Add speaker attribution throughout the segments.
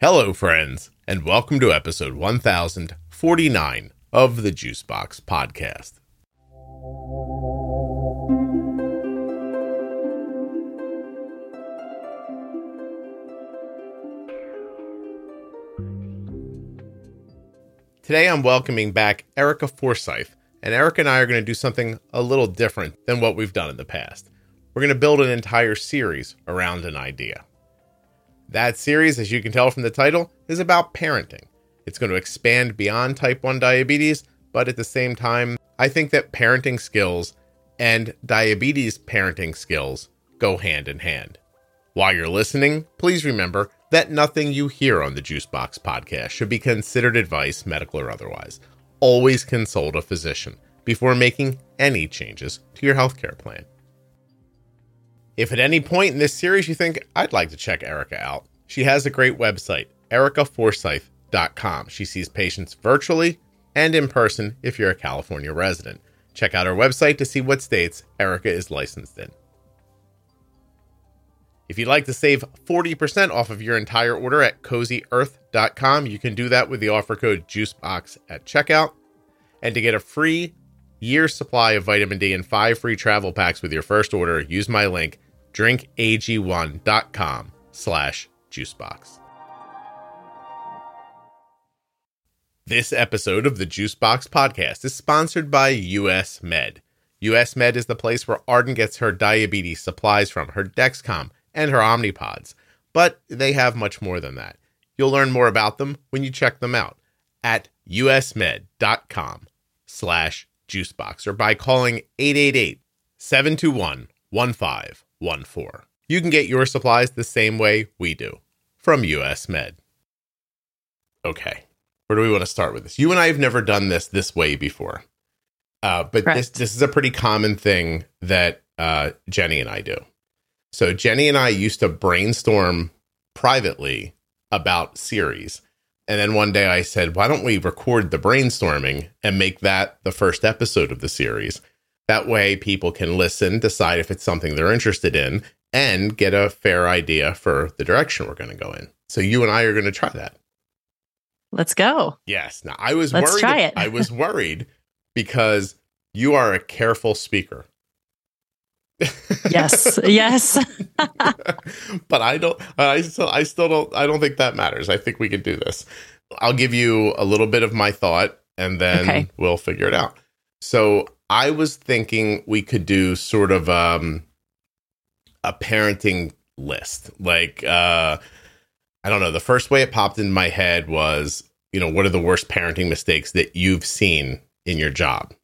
Speaker 1: Hello, friends, and welcome to episode 1049 of the Juicebox Podcast. Today I'm welcoming back Erika Forsyth, and Erika and I are going to do something a little different than what we've done in the past. We're going to build an entire series around an idea. That series, as you can tell from the title, is about parenting. It's going to expand beyond type 1 diabetes, but at the same time, I think that parenting skills and diabetes parenting skills go hand in hand. While you're listening, please remember that nothing you hear on the Juicebox podcast should be considered advice, medical or otherwise. Always consult a physician before making any changes to your healthcare plan. If at any point in this series you think I'd like to check Erika out, she has a great website, erikaforsyth.com. She sees patients virtually and in person if you're a California resident. Check out her website to see what states Erika is licensed in. If you'd like to save 40% off of your entire order at cozyearth.com, you can do that with the offer code JUICEBOX at checkout. And to get a free year supply of vitamin D and five free travel packs with your first order, use my link drinkag1.com slash juicebox. This episode of the Juicebox podcast is sponsored by US Med. US Med is the place where Arden gets her diabetes supplies from, her Dexcom and her Omnipods. But they have much more than that. You'll learn more about them when you check them out at usmed.com slash juicebox or by calling 888 721 1514. You can get your supplies the same way we do from US Med. Okay, where do we want to start with this? You and I have never done this this way before. Uh, but
Speaker 2: Correct.
Speaker 1: this this is a pretty common thing that uh, Jenny and I do. So Jenny and I used to brainstorm privately about series. And then one day I said, why don't we record the brainstorming and make that the first episode of the series? That way people can listen, decide if it's something they're interested in, and get a fair idea for the direction we're going to go in. So you and I are going to try that.
Speaker 2: Let's go.
Speaker 1: Yes. Now I was
Speaker 2: Let's
Speaker 1: worried.
Speaker 2: try it.
Speaker 1: I was worried because you are a careful speaker.
Speaker 2: Yes. yes.
Speaker 1: but I don't. I still. I still don't. I don't think that matters. I think we can do this. I'll give you a little bit of my thought, and then
Speaker 2: Okay.
Speaker 1: we'll figure it out. So I was thinking we could do sort of um, a parenting list. Like uh, I don't know. The first way it popped in my head was, you know, what are the worst parenting mistakes that you've seen in your job?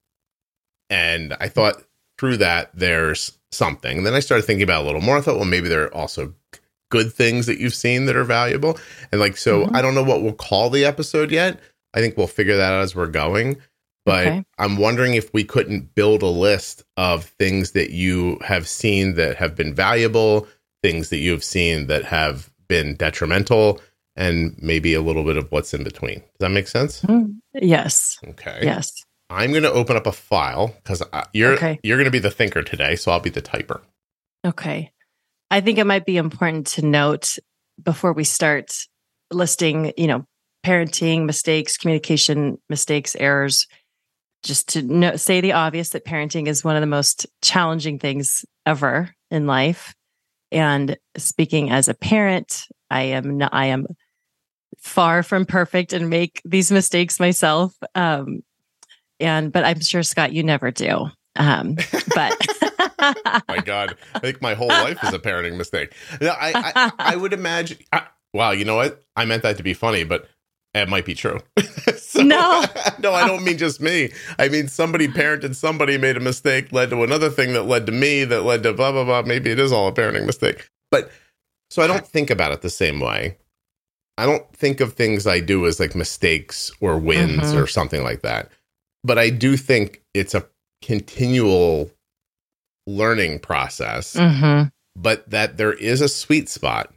Speaker 1: And I thought through that there's something. And then I started thinking about it a little more. I thought, well, maybe there are also good things that you've seen that are valuable. And like, so
Speaker 2: Mhm.
Speaker 1: I don't know what we'll call the episode yet. I think we'll figure that out as we're going. But
Speaker 2: Okay.
Speaker 1: I'm wondering if we couldn't build a list of things that you have seen that have been valuable, things that you've seen that have been detrimental, and maybe a little bit of what's in between. Does that make sense?
Speaker 2: Mm, yes.
Speaker 1: Okay.
Speaker 2: Yes.
Speaker 1: I'm going to open up a file because you're
Speaker 2: Okay.
Speaker 1: you're going to be the thinker today, so I'll be the typer.
Speaker 2: Okay. I think it might be important to note before we start listing, you know, parenting mistakes, communication mistakes, errors, just to no- say the obvious that parenting is one of the most challenging things ever in life. And speaking as a parent, I am not, I am far from perfect and make these mistakes myself. Um, and but I'm sure Scott, you never do. Um, but
Speaker 1: my God, I think my whole life is a parenting mistake. No, I, I, I would imagine. I, wow, you know what? I meant that to be funny, but it might be true. So-
Speaker 2: No.
Speaker 1: no, I don't mean just me. I mean somebody parented somebody, made a mistake, led to another thing that led to me, that led to blah blah blah. Maybe it is all a parenting mistake, but so I don't think about it the same way. I don't think of things I do as like mistakes or wins
Speaker 2: Mhm.
Speaker 1: or something like that. But I do think it's a continual learning process,
Speaker 2: Mhm.
Speaker 1: but that there is a sweet spot.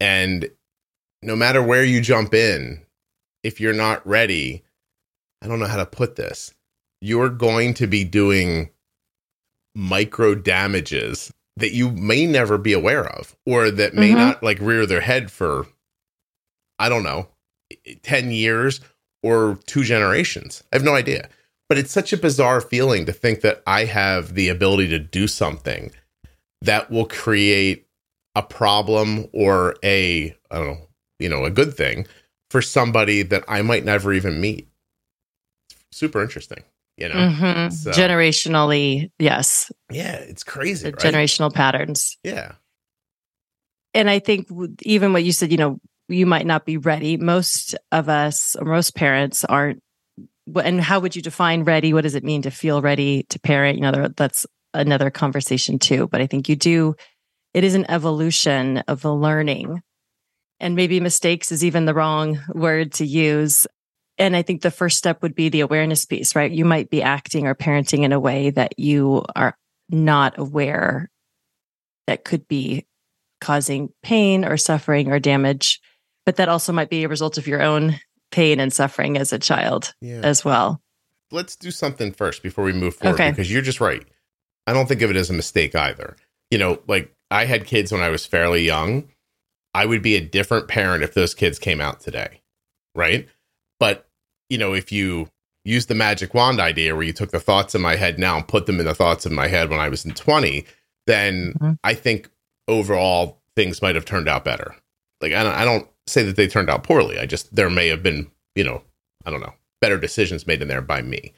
Speaker 1: And no matter where you jump in, if you're not ready, I don't know how to put this, you're going to be doing micro damages that you may never be aware of or that may
Speaker 2: Mhm.
Speaker 1: not like rear their head for I don't know, 10 years or two generations. I have no idea. But it's such a bizarre feeling to think that I have the ability to do something that will create a problem or a, I don't know, you know, a good thing for somebody that I might never even meet. Super interesting, you know?
Speaker 2: Mhm.
Speaker 1: So-
Speaker 2: Generationally, yes,
Speaker 1: Yeah, it's crazy. right?
Speaker 2: generational patterns.
Speaker 1: Yeah.
Speaker 2: and I think even what you said, you know, you might not be ready. Most of us, most parents, aren't. And how would you define ready? What does it mean to feel ready to parent? You know, that's another conversation too. But I think you do. It is an evolution of the learning, and maybe mistakes is even the wrong word to use. And I think the first step would be the awareness piece, right? You might be acting or parenting in a way that you are not aware that could be causing pain or suffering or damage. But that also might be a result of your own pain and suffering as a child
Speaker 1: Yeah.
Speaker 2: as well.
Speaker 1: let's do something first before we move forward
Speaker 2: Okay.
Speaker 1: because you're just right. I don't think of it as a mistake either. You know, like I had kids when I was fairly young. I would be a different parent if those kids came out today. Right? But, you know, if you use the magic wand idea where you took the thoughts in my head now and put them in the thoughts in my head when I was in 20, then
Speaker 2: Mhm.
Speaker 1: I think overall things might have turned out better. Like I don't, I don't say that they turned out poorly. I just there may have been, you know, I don't know, better decisions made in there by me.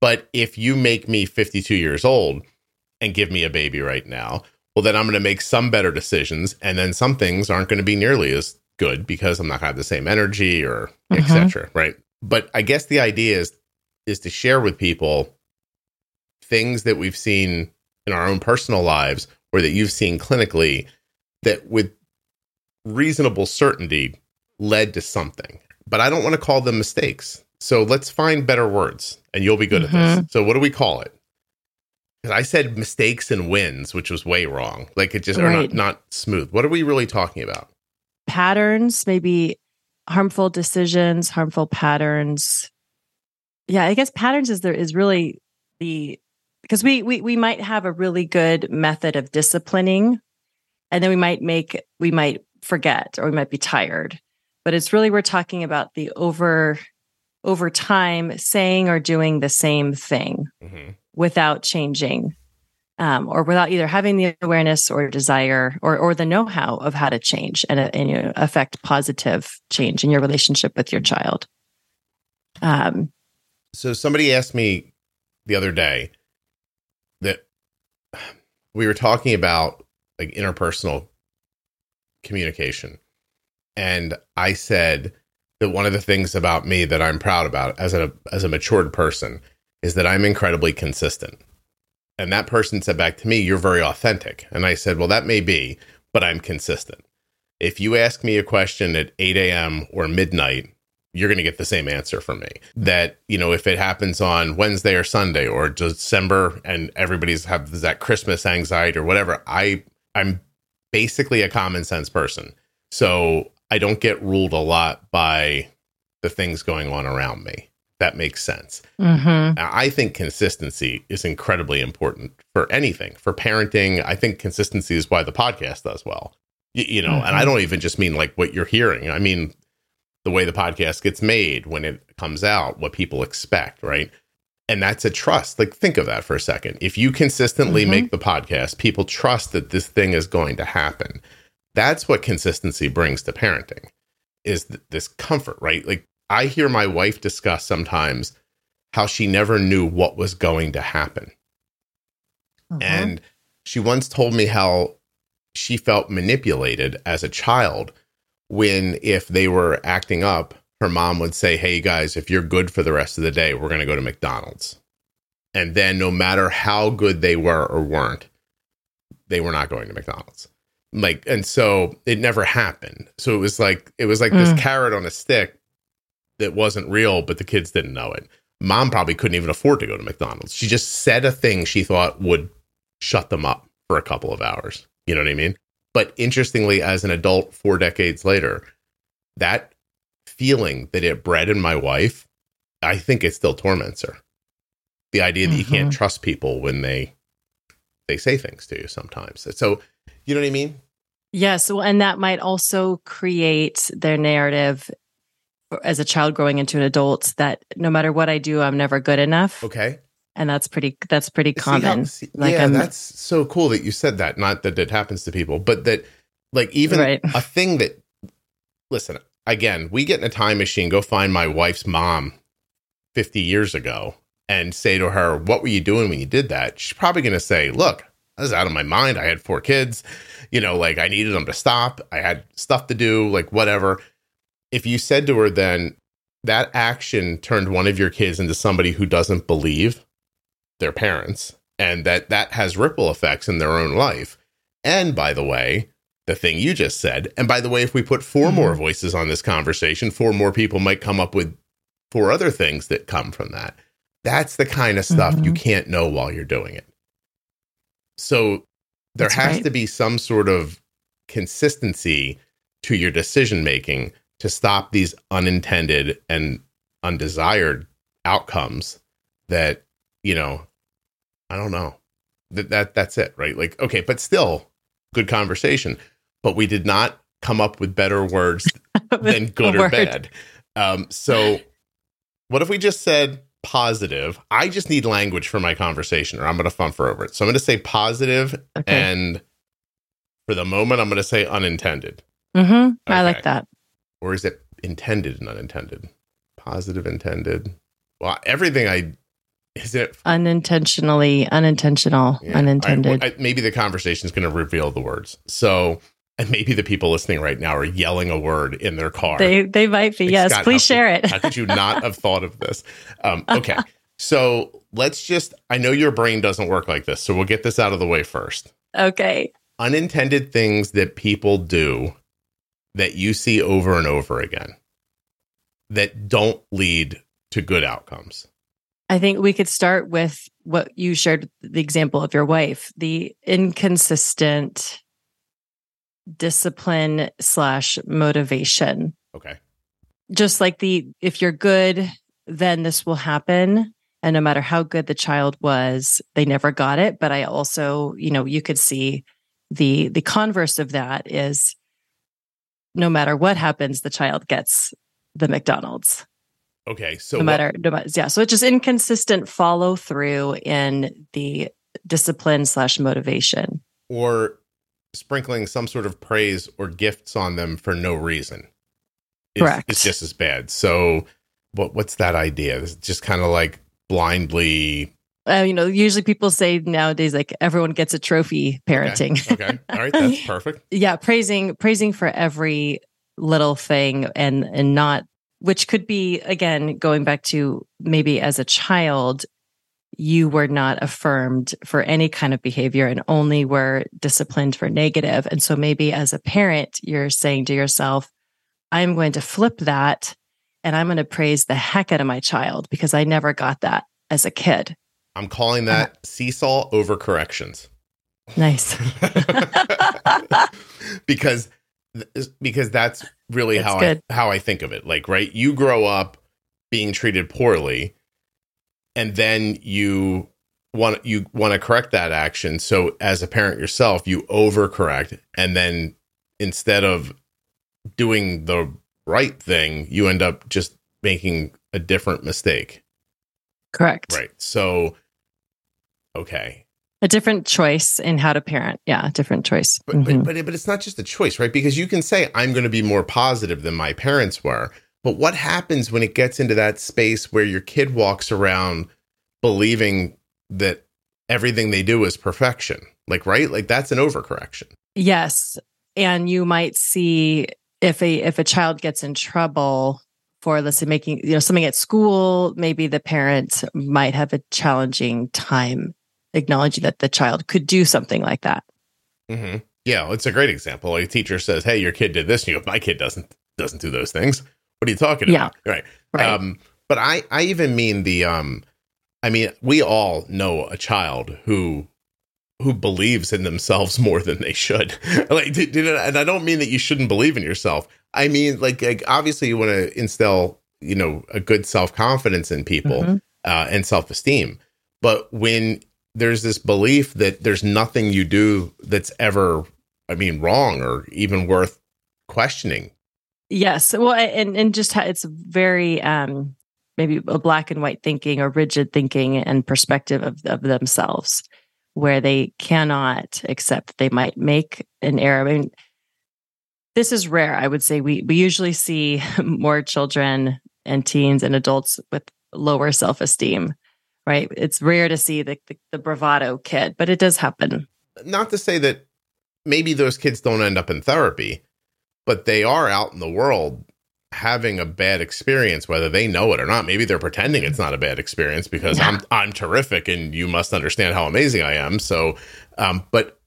Speaker 1: But if you make me 52 years old and give me a baby right now, well then I'm going to make some better decisions and then some things aren't going to be nearly as good because I'm not going to have the same energy or
Speaker 2: Mhm.
Speaker 1: etc., right? But I guess the idea is is to share with people things that we've seen in our own personal lives or that you've seen clinically that with reasonable certainty led to something. But I don't want to call them mistakes. So let's find better words and you'll be good at this. So what do we call it? Because I said mistakes and wins, which was way wrong. Like it just are
Speaker 2: Right.
Speaker 1: not, not smooth. What are we really talking about?
Speaker 2: Patterns, maybe harmful decisions, harmful patterns. Yeah, I guess patterns is there is really the because we we we might have a really good method of disciplining and then we might make we might forget or we might be tired. But it's really we're talking about the over over time saying or doing the same thing.
Speaker 1: Mm-hmm.
Speaker 2: Without changing um, or without either having the awareness or desire or, or the know-how of how to change and, and you know, affect positive change in your relationship with your child um,
Speaker 1: So somebody asked me the other day that we were talking about like interpersonal communication. And I said that one of the things about me that I'm proud about as a as a matured person is that I'm incredibly consistent. And that person said back to me, You're very authentic. And I said, Well, that may be, but I'm consistent. If you ask me a question at 8 a.m. or midnight, you're going to get the same answer from me. That, you know, if it happens on Wednesday or Sunday or December and everybody's have that Christmas anxiety or whatever, I I'm basically a common sense person. So I don't get ruled a lot by the things going on around me. That makes sense.
Speaker 2: mhm.
Speaker 1: I think consistency is incredibly important for anything. For parenting, I think consistency is why the podcast does well. Y- you know, and I
Speaker 2: Mhm.
Speaker 1: don't even just mean like what you're hearing. I mean the way the podcast gets made when it comes out, what people expect, right? And that's a trust. Like think of that for a second. If you consistently
Speaker 2: Mhm.
Speaker 1: make the podcast, people trust that this thing is going to happen. That's what consistency brings to parenting. Is th- this comfort, right? Like I hear my wife discuss sometimes how she never knew what was going to happen.
Speaker 2: Mhm.
Speaker 1: And she once told me how she felt manipulated as a child when, if they were acting up, her mom would say, Hey guys, if you're good for the rest of the day, we're going to go to McDonald's. And then, no matter how good they were or weren't, they were not going to McDonald's. Like, and so it never happened. So it was like, it was like
Speaker 2: Mm.
Speaker 1: this carrot on a stick that wasn't real, but the kids didn't know it. Mom probably couldn't even afford to go to McDonald's. She just said a thing she thought would shut them up for a couple of hours. You know what I mean? But interestingly, as an adult, four decades later, that feeling that it bred in my wife, I think it still torments her. The idea that you can't mm-hmm. trust people when they they say things to you sometimes. So, you know what I mean?
Speaker 2: Yes. Well, and that might also create their narrative as a child growing into an adult that no matter what I do, I'm never good enough.
Speaker 1: Okay.
Speaker 2: And that's pretty that's pretty common.
Speaker 1: see-
Speaker 2: Like,
Speaker 1: yeah,
Speaker 2: I'm-
Speaker 1: that's so cool that you said that. Not that it happens to people, but that like even
Speaker 2: Right.
Speaker 1: a thing that listen, again, we get in a time machine, go find my wife's mom 50 years ago and say to her, What were you doing when you did that? She's probably gonna say, Look, I was out of my mind. I had four kids, you know, like I needed them to stop. I had stuff to do, like whatever. If you said to her then that action turned one of your kids into somebody who doesn't believe their parents and that that has ripple effects in their own life. And by the way, the thing you just said, and by the way, if we put 4
Speaker 2: Mhm.
Speaker 1: more voices on this conversation, four more people might come up with four other things that come from that. That's the kind of stuff you
Speaker 2: Mhm.
Speaker 1: can't know while you're doing it. So there
Speaker 2: That's
Speaker 1: has
Speaker 2: right.
Speaker 1: to be some sort of consistency to your decision making to stop these unintended and undesired outcomes that you know i don't know. That, that that's it right? Like okay but still good conversation. But we did not come up with better words than good or bad. Um so what if we just said positive? I just need language for my conversation or i'm gonna fumfer over it. So i'm gonna say positive
Speaker 2: Okay.
Speaker 1: and for the moment i'm gonna say unintended.
Speaker 2: Mm-hmm. I like that.
Speaker 1: Or is it intended and unintended? Positive intended. Well, everything I is it
Speaker 2: Unintentionally, unintentional,
Speaker 1: yeah,
Speaker 2: unintended.
Speaker 1: I- I- maybe the conversation is going to reveal the words. So, and maybe the people listening right now are yelling a word in their car.
Speaker 2: they they might be.
Speaker 1: Like,
Speaker 2: yes,
Speaker 1: Scott,
Speaker 2: please
Speaker 1: how
Speaker 2: share it.
Speaker 1: How could you not have thought of this? Um, okay, so let's just. I know your brain doesn't work like this, so we'll get this out of the way first.
Speaker 2: okay.
Speaker 1: Unintended things that people do that you see over and over again that don't lead to good outcomes.
Speaker 2: I think we could start with what you shared the example of your wife, the inconsistent discipline slash motivation.
Speaker 1: Okay.
Speaker 2: Just like the if you're good, then this will happen. And no matter how good the child was, they never got it. But I also, you know, you could see the the converse of that is no matter what happens, the child gets the McDonald's
Speaker 1: Okay. So
Speaker 2: no
Speaker 1: what-
Speaker 2: matter, no matter yeah so it's just inconsistent follow through in the discipline slash motivation
Speaker 1: or sprinkling some sort of praise or gifts on them for no reason. Is,
Speaker 2: Correct.
Speaker 1: It's just as bad. So what what's that idea? It's just kind of like blindly
Speaker 2: uh, you know usually people say nowadays like everyone gets a trophy parenting
Speaker 1: Okay. All right. That's perfect.
Speaker 2: yeah praising praising for every little thing and and not which could be again going back to maybe as a child you were not affirmed for any kind of behavior and only were disciplined for negative and so maybe as a parent you're saying to yourself i'm going to flip that and i'm going to praise the heck out of my child because i never got that as a kid
Speaker 1: I'm calling that uh-huh. seesaw over corrections.
Speaker 2: nice
Speaker 1: because because that's really
Speaker 2: That's
Speaker 1: how
Speaker 2: good.
Speaker 1: I how I think of it. Like, right, you grow up being treated poorly, and then you want you want to correct that action. So, as a parent yourself, you overcorrect, and then instead of doing the right thing, you end up just making a different mistake.
Speaker 2: correct
Speaker 1: Right. So, okay.
Speaker 2: a different choice in how to parent yeah different choice
Speaker 1: But,
Speaker 2: Mhm.
Speaker 1: but but but it's not just a choice, right? Because you can say I'm going to be more positive than my parents were, but what happens when it gets into that space where your kid walks around believing that everything they do is perfection? Like, right? Like that's an overcorrection.
Speaker 2: Yes. And you might see if a if a child gets in trouble for let's say making you know something at school, maybe the parent might have a challenging time acknowledging that the child could do something like that.
Speaker 1: hmm Yeah, it's a great example. A teacher says, "Hey, your kid did this," and you go, "My kid doesn't doesn't do those things." What are you talking
Speaker 2: Yeah.
Speaker 1: about? Right.
Speaker 2: Right.
Speaker 1: Um, but I, I even mean the, um, I mean, we all know a child who, who believes in themselves more than they should. like, did, did, and I don't mean that you shouldn't believe in yourself. I mean, like, like obviously you want to instill, you know, a good self confidence in people
Speaker 2: Mhm.
Speaker 1: uh, and self esteem. But when there's this belief that there's nothing you do that's ever I mean, wrong or even worth questioning.
Speaker 2: Yes. Well, and and just it's very um maybe a black and white thinking or rigid thinking and perspective of, of themselves where they cannot accept that they might make an error. I mean, this is rare. I would say we we usually see more children and teens and adults with lower self esteem. Right? It's rare to see the, the the bravado kid, but it does happen.
Speaker 1: Not to say that maybe those kids don't end up in therapy, but they are out in the world having a bad experience whether they know it or not maybe they're pretending it's not a bad experience because yeah. i'm i'm terrific and you must understand how amazing i am so um but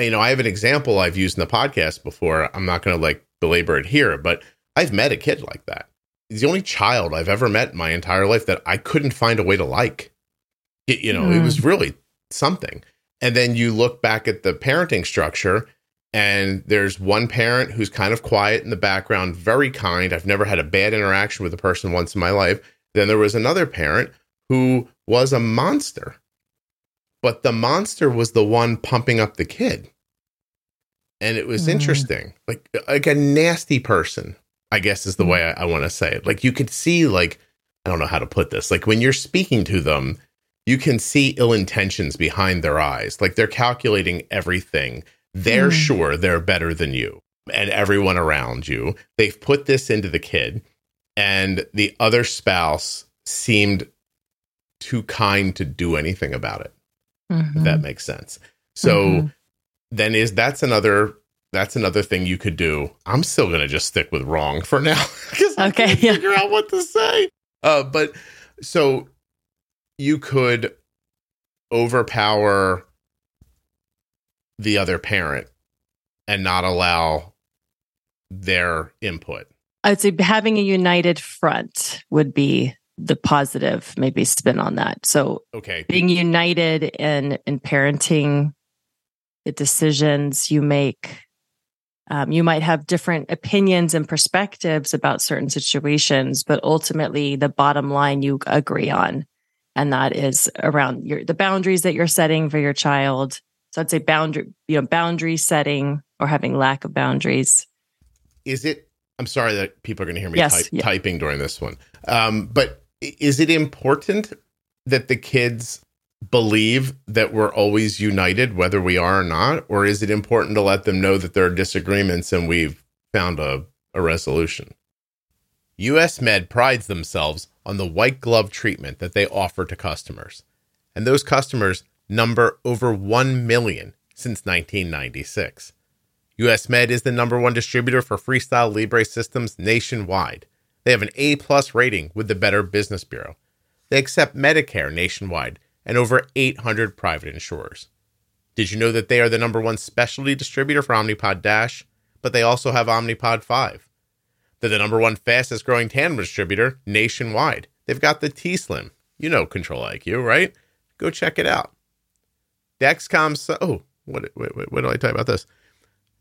Speaker 1: you know i have an example i've used in the podcast before i'm not going to like belabor it here but i've met a kid like that he's the only child i've ever met in my entire life that i couldn't find a way to like it, you know mm. it was really something and then you look back at the parenting structure and there's one parent who's kind of quiet in the background, very kind. I've never had a bad interaction with a person once in my life. Then there was another parent who was a monster, but the monster was the one pumping up the kid. And it was mm. interesting, like like a nasty person, I guess is the mm. way I, I want to say it. Like you could see, like I don't know how to put this. Like when you're speaking to them, you can see ill intentions behind their eyes. Like they're calculating everything they're mm. sure they're better than you and everyone around you. They've put this into the kid, and the other spouse seemed too kind to do anything about it. Mm-hmm. If that mm-hmm. makes sense. So mm-hmm. then is that's another that's another thing you could do. I'm still gonna just stick with wrong for now because I okay, can't yeah. figure out what to say. Uh, but so you could overpower the other parent and not allow their input.
Speaker 2: I'd say having a united front would be the positive maybe spin on that. So
Speaker 1: okay.
Speaker 2: being united in in parenting the decisions you make um, you might have different opinions and perspectives about certain situations, but ultimately the bottom line you agree on, and that is around your the boundaries that you're setting for your child, so I'd say boundary, you know, boundary setting or having lack of boundaries.
Speaker 1: Is it? I'm sorry that people are going to hear me yes, type, yeah. typing during this one. Um, but is it important that the kids believe that we're always united, whether we are or not, or is it important to let them know that there are disagreements and we've found a, a resolution? US Med prides themselves on the white glove treatment that they offer to customers. And those customers number over 1 million since 1996. US Med is the number one distributor for Freestyle Libre systems nationwide. They have an A plus rating with the Better Business Bureau. They accept Medicare nationwide and over 800 private insurers. Did you know that they are the number one specialty distributor for Omnipod Dash? But they also have Omnipod 5. They're the number one fastest growing tandem distributor nationwide. They've got the T Slim. You know Control IQ, right? Go check it out. Dexcom. Oh, what, what, do I type about this?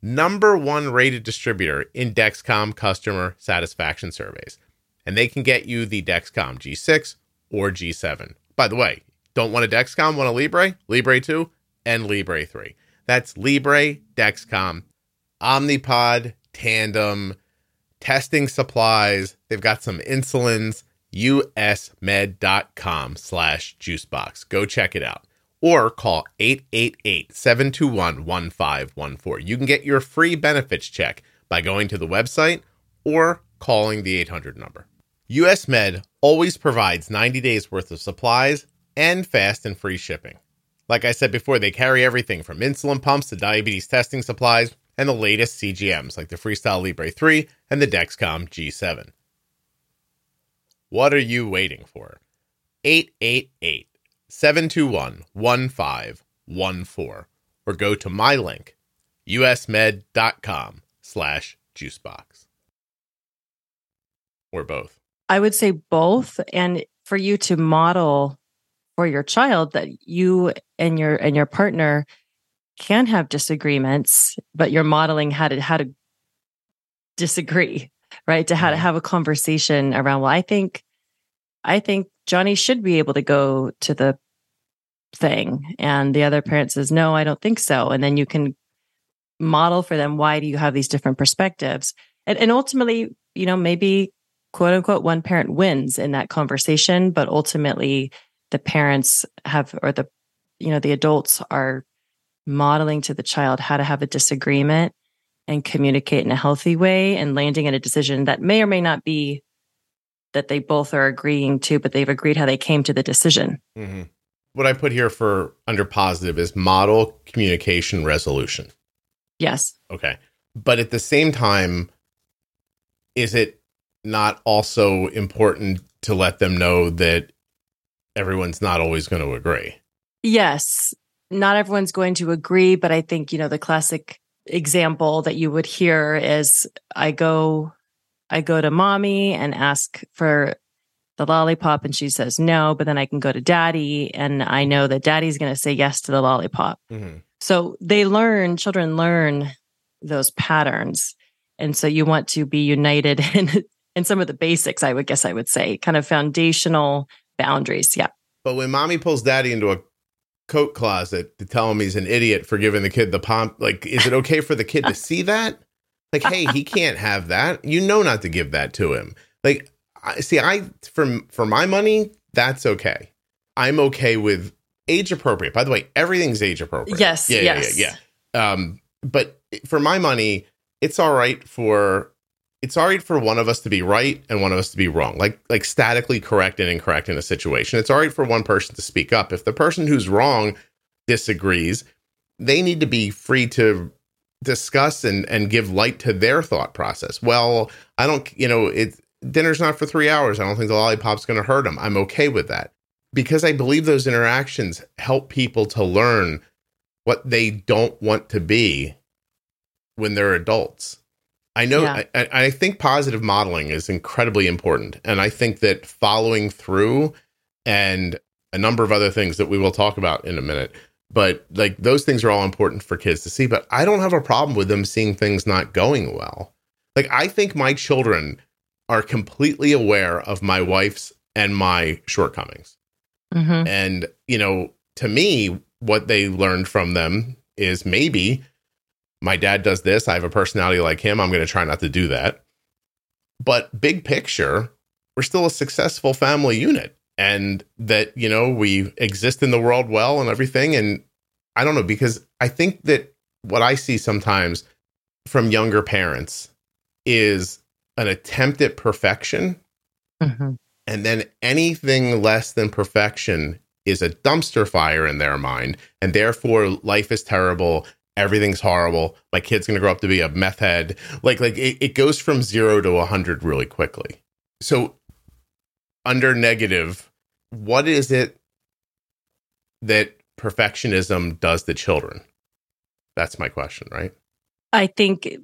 Speaker 1: Number one rated distributor in Dexcom customer satisfaction surveys. And they can get you the Dexcom G6 or G7. By the way, don't want a Dexcom, want a Libre, Libre 2, and Libre 3. That's Libre, Dexcom, Omnipod, Tandem, testing supplies. They've got some insulins, usmed.com slash juicebox. Go check it out or call 888-721-1514. You can get your free benefits check by going to the website or calling the 800 number. US Med always provides 90 days worth of supplies and fast and free shipping. Like I said before, they carry everything from insulin pumps to diabetes testing supplies and the latest CGMs like the Freestyle Libre 3 and the Dexcom G7. What are you waiting for? 888 721 1514 or go to my link, usmed.com slash juicebox. Or both.
Speaker 2: I would say both. And for you to model for your child that you and your and your partner can have disagreements, but you're modeling how to how to disagree, right? To how to mm-hmm. have a conversation around, well, I think I think Johnny should be able to go to the thing. And the other parent says, no, I don't think so. And then you can model for them why do you have these different perspectives and, and ultimately you know maybe quote unquote one parent wins in that conversation but ultimately the parents have or the you know the adults are modeling to the child how to have a disagreement and communicate in a healthy way and landing in a decision that may or may not be that they both are agreeing to but they've agreed how they came to the decision
Speaker 1: mm-hmm. what i put here for under positive is model communication resolution
Speaker 2: yes
Speaker 1: okay but at the same time is it not also important to let them know that everyone's not always going to agree.
Speaker 2: Yes. Not everyone's going to agree, but I think, you know, the classic example that you would hear is I go I go to mommy and ask for the lollipop and she says no, but then I can go to daddy and I know that daddy's going to say yes to the lollipop. Mm-hmm. So they learn, children learn those patterns. And so you want to be united in in some of the basics, I would guess I would say, kind of foundational boundaries. Yeah.
Speaker 1: But when mommy pulls daddy into a coat closet to tell him he's an idiot for giving the kid the pomp, like, is it okay for the kid to see that? Like, hey, he can't have that. You know not to give that to him. Like, I see, I for for my money, that's okay. I'm okay with age appropriate. By the way, everything's age appropriate.
Speaker 2: Yes.
Speaker 1: Yeah.
Speaker 2: Yes.
Speaker 1: Yeah. Yeah. yeah. Um, but for my money, it's all right for it's all right for one of us to be right and one of us to be wrong, like like statically correct and incorrect in a situation. It's all right for one person to speak up. If the person who's wrong disagrees, they need to be free to discuss and and give light to their thought process. Well, I don't, you know, it dinner's not for three hours. I don't think the lollipop's going to hurt them. I'm okay with that because I believe those interactions help people to learn what they don't want to be when they're adults I know, yeah. I, I think positive modeling is incredibly important. And I think that following through and a number of other things that we will talk about in a minute, but like those things are all important for kids to see. But I don't have a problem with them seeing things not going well. Like, I think my children are completely aware of my wife's and my shortcomings. Mm-hmm. And, you know, to me, what they learned from them is maybe my dad does this. I have a personality like him. I'm going to try not to do that. But big picture, we're still a successful family unit and that, you know, we exist in the world well and everything. And I don't know, because I think that what I see sometimes from younger parents is an attempt at perfection. Mm-hmm. And then anything less than perfection is a dumpster fire in their mind. And therefore, life is terrible everything's horrible. My kid's going to grow up to be a meth head. Like, like it, it goes from zero to a hundred really quickly. So under negative, what is it that perfectionism does to children? That's my question, right?
Speaker 2: I think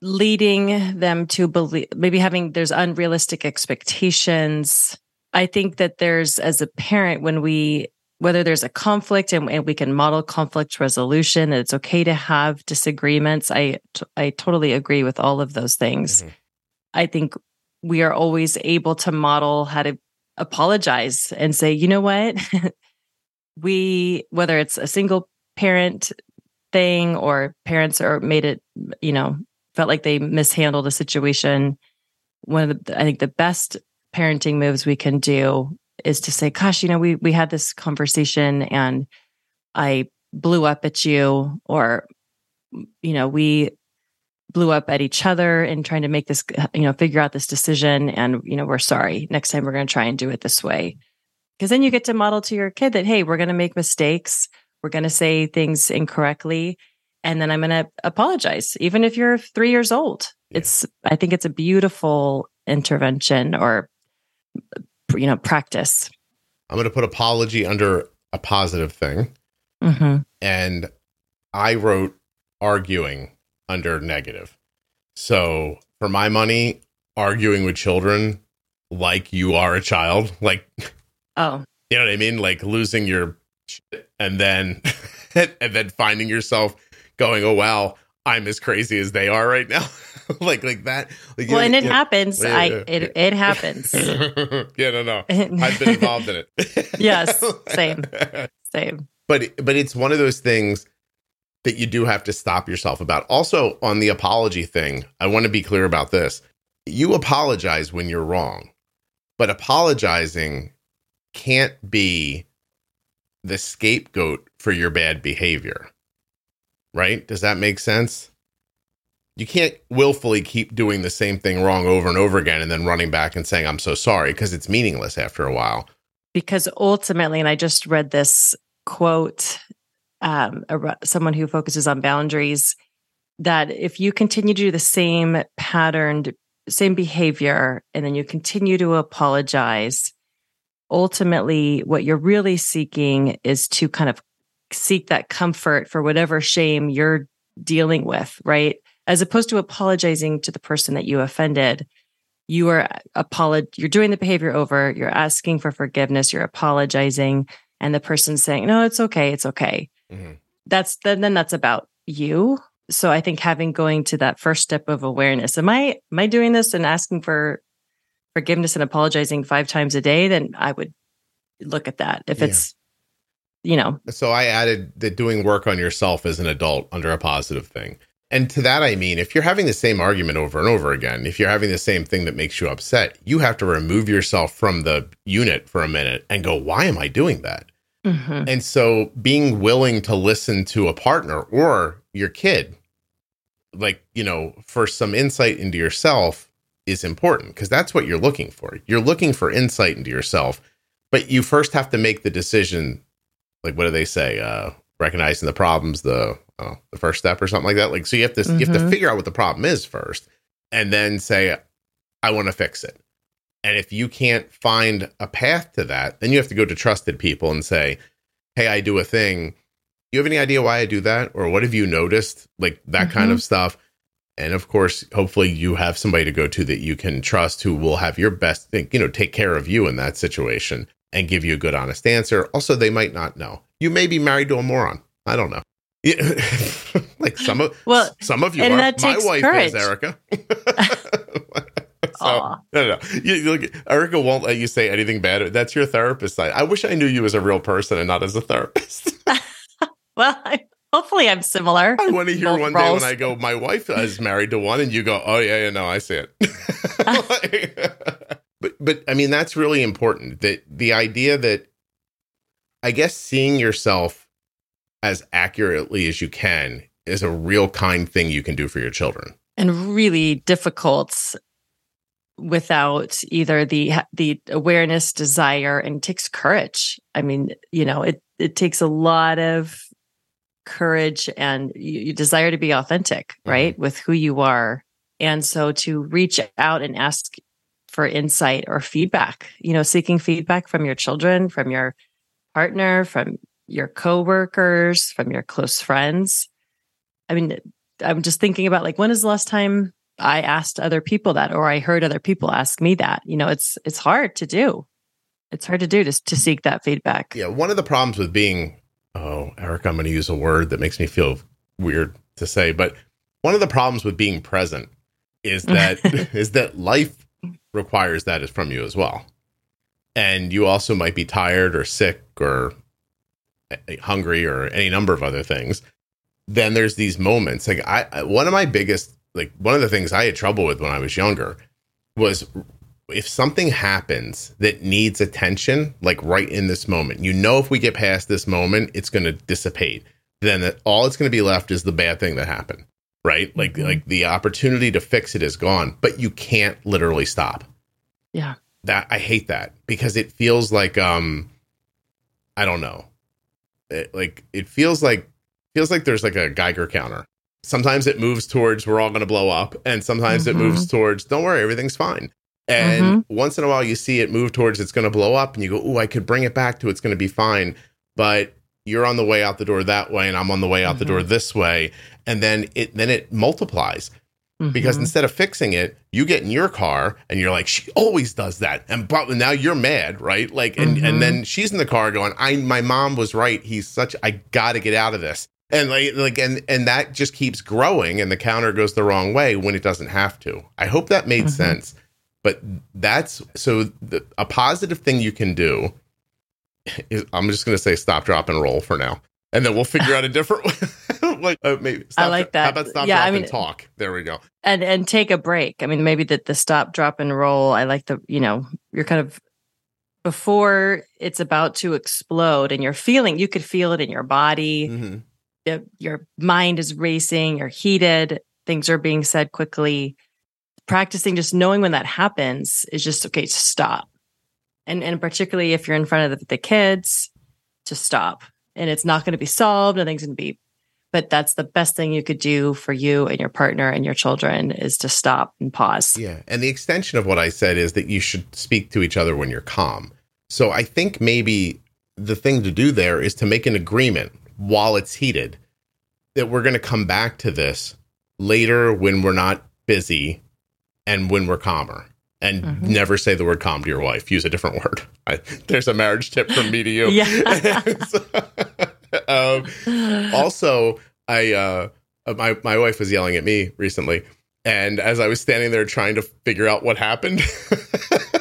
Speaker 2: leading them to believe maybe having there's unrealistic expectations. I think that there's as a parent when we whether there's a conflict and, and, we can model conflict resolution it's okay to have disagreements. I i totally agree with all of those things. Mm-hmm. i think we are always able to model how to apologize and say you know what? We whether it's a single parent thing or parents are made it you know felt like they mishandled a situation one of the i think the best parenting moves we can do is to say, gosh, you know, we we had this conversation and I blew up at you or you know, we blew up at each other in trying to make this you know, figure out this decision and you know, we're sorry. Next time we're going to try and do it this way. Because then you get to model to your kid that hey, we're going to make mistakes. We're going to say things incorrectly and then I'm going to apologize even if you're 3 years old. Yeah. It's I think it's a beautiful intervention or you know practice.
Speaker 1: I'm going to put apology under a positive thing. Mm-hmm. and i wrote arguing under negative. So for my money arguing with children like you are a child like
Speaker 2: oh.
Speaker 1: you know what i mean? Like losing your and then and then finding yourself going oh wow i'm as crazy as they are right now like like that. Like,
Speaker 2: well, and it happens. Yeah, I yeah, it it happens.
Speaker 1: yeah, no, no. I've been involved in it.
Speaker 2: yes, same, same.
Speaker 1: But but it's one of those things that you do have to stop yourself about. Also, on the apology thing, I want to be clear about this. You apologize when you're wrong, but apologizing can't be the scapegoat for your bad behavior. Right? Does that make sense? You can't willfully keep doing the same thing wrong over and over again and then running back and saying, I'm so sorry, because it's meaningless after a while.
Speaker 2: Because ultimately, and I just read this quote um, someone who focuses on boundaries that if you continue to do the same patterned same behavior and then you continue to apologize ultimately what you're really seeking is to kind of seek that comfort for whatever shame you're dealing with right as opposed to apologizing to the person that you offended you are apolog- you're doing the behavior over you're asking for forgiveness you're apologizing and the person's saying no it's okay it's okay. Mm-hmm. that's then then that's about you. So i think having going to that first step of awareness am i am i doing this and asking for forgiveness and apologizing five times a day? then i would look at that if yeah. it's you know.
Speaker 1: So i added that doing work on yourself as an adult under a positive thing and to that i mean if you're having the same argument over and over again if you're having the same thing that makes you upset you have to remove yourself from the unit for a minute and go why am i doing that Mm-hmm. And so being willing to listen to a partner or your kid, like, you know, for some insight into yourself is important because that's what you're looking for. You're looking for insight into yourself, but you first have to make the decision. Like, what do they say? Uh, recognizing the problems, the uh, the first step or something like that. Like, so you have to mm-hmm. you have to mm-hmm. figure out what the problem is first, and then say, I want to fix it. And if you can't find a path to that, then you have to go to trusted people and say, Hey, I do a thing. You have any idea why I do that? Or what have you noticed? Like that mm-hmm. kind of stuff. And of course, hopefully you have somebody to go to that you can trust who will have your best, think, you know, take care of you in that situation and give you a good, honest answer. Also, they might not know. You may be married to a moron. I don't know. like some of well, some of you and are. My wife courage. is Erika. So Aww. no, no, no. You, you look, Erika won't let you say anything bad. That's your therapist side. I wish I knew you as a real person and not as a therapist.
Speaker 2: well, I, hopefully I'm similar.
Speaker 1: I want to hear one roles. day when I go, my wife is married to one, and you go, oh yeah, yeah, no, I see it. but but I mean that's really important. That the idea that I guess seeing yourself as accurately as you can is a real kind thing you can do for your children
Speaker 2: and really difficult without either the the awareness desire and takes courage i mean you know it it takes a lot of courage and you, desire to be authentic mm-hmm. right mm-hmm. with who you are and so to reach out and ask for insight or feedback you know seeking feedback from your children from your partner from your coworkers from your close friends i mean i'm just thinking about like when is the last time I asked other people that or I heard other people ask me that. You know, it's it's hard to do. It's hard to do to to seek that feedback.
Speaker 1: Yeah, one of the problems with being oh, Eric, I'm going to use a word that makes me feel weird to say, but one of the problems with being present is that is that life requires that is from you as well. And you also might be tired or sick or hungry or any number of other things. Then there's these moments. Like I one of my biggest like one of the things I had trouble with when I was younger was if something happens that needs attention, like right in this moment, you know, if we get past this moment, it's going to dissipate. Then all it's going to be left is the bad thing that happened, right? Like, mm-hmm. like the opportunity to fix it is gone, but you can't literally stop.
Speaker 2: Yeah,
Speaker 1: that I hate that because it feels like, um, I don't know, it, like it feels like feels like there's like a Geiger counter sometimes it moves towards we're all going to blow up and sometimes mm-hmm. it moves mm-hmm. towards don't worry everything's fine and mm-hmm. once in a while you see it move towards it's going to blow up and you go oh i could bring it back to it's going to be fine but you're on the way out the door that way and i'm on the way out mm-hmm. the door this way and then it then it multiplies because mm-hmm. instead of fixing it you get in your car and you're like she always does that. And but now you're mad right? Like and and then she's in the car going i my mom was right. He's such i gotta get out of this. And like like and and that just keeps growing and the counter goes the wrong way when it doesn't have to. I hope that made mm-hmm. sense. But that's so the, a positive thing you can do is i'm just going to say stop drop and roll for now and then we'll figure out a different way. like uh, maybe stop,
Speaker 2: I like that.
Speaker 1: How about stop,
Speaker 2: Yeah,
Speaker 1: drop,
Speaker 2: I mean-
Speaker 1: and talk? There we go.
Speaker 2: and and take a break. I mean, maybe the the stop, drop, and roll. I like the you know you're kind of before it's about to explode, and you're feeling. You could feel it in your body.
Speaker 1: hmm
Speaker 2: Your- Your mind is racing. You're heated. Things are being said quickly. Practicing just knowing when that happens is just okay. To stop, and and particularly if you're in front of the, the kids, to stop. And it's not going to be solved. Nothing's going to be but that's the best thing you could do for you and your partner and your children is to stop and pause.
Speaker 1: Yeah. And the extension of what I said is that you should speak to each other when you're calm. So I think maybe the thing to do there is to make an agreement while it's heated that we're going to come back to this later when we're not busy and when we're calmer. And
Speaker 2: Mhm.
Speaker 1: never say the word calm to your wife. Use a different word. I, there's a marriage tip from me to you.
Speaker 2: Yeah.
Speaker 1: um, also i uh my my wife was yelling at me recently and as i was standing there trying to figure out what happened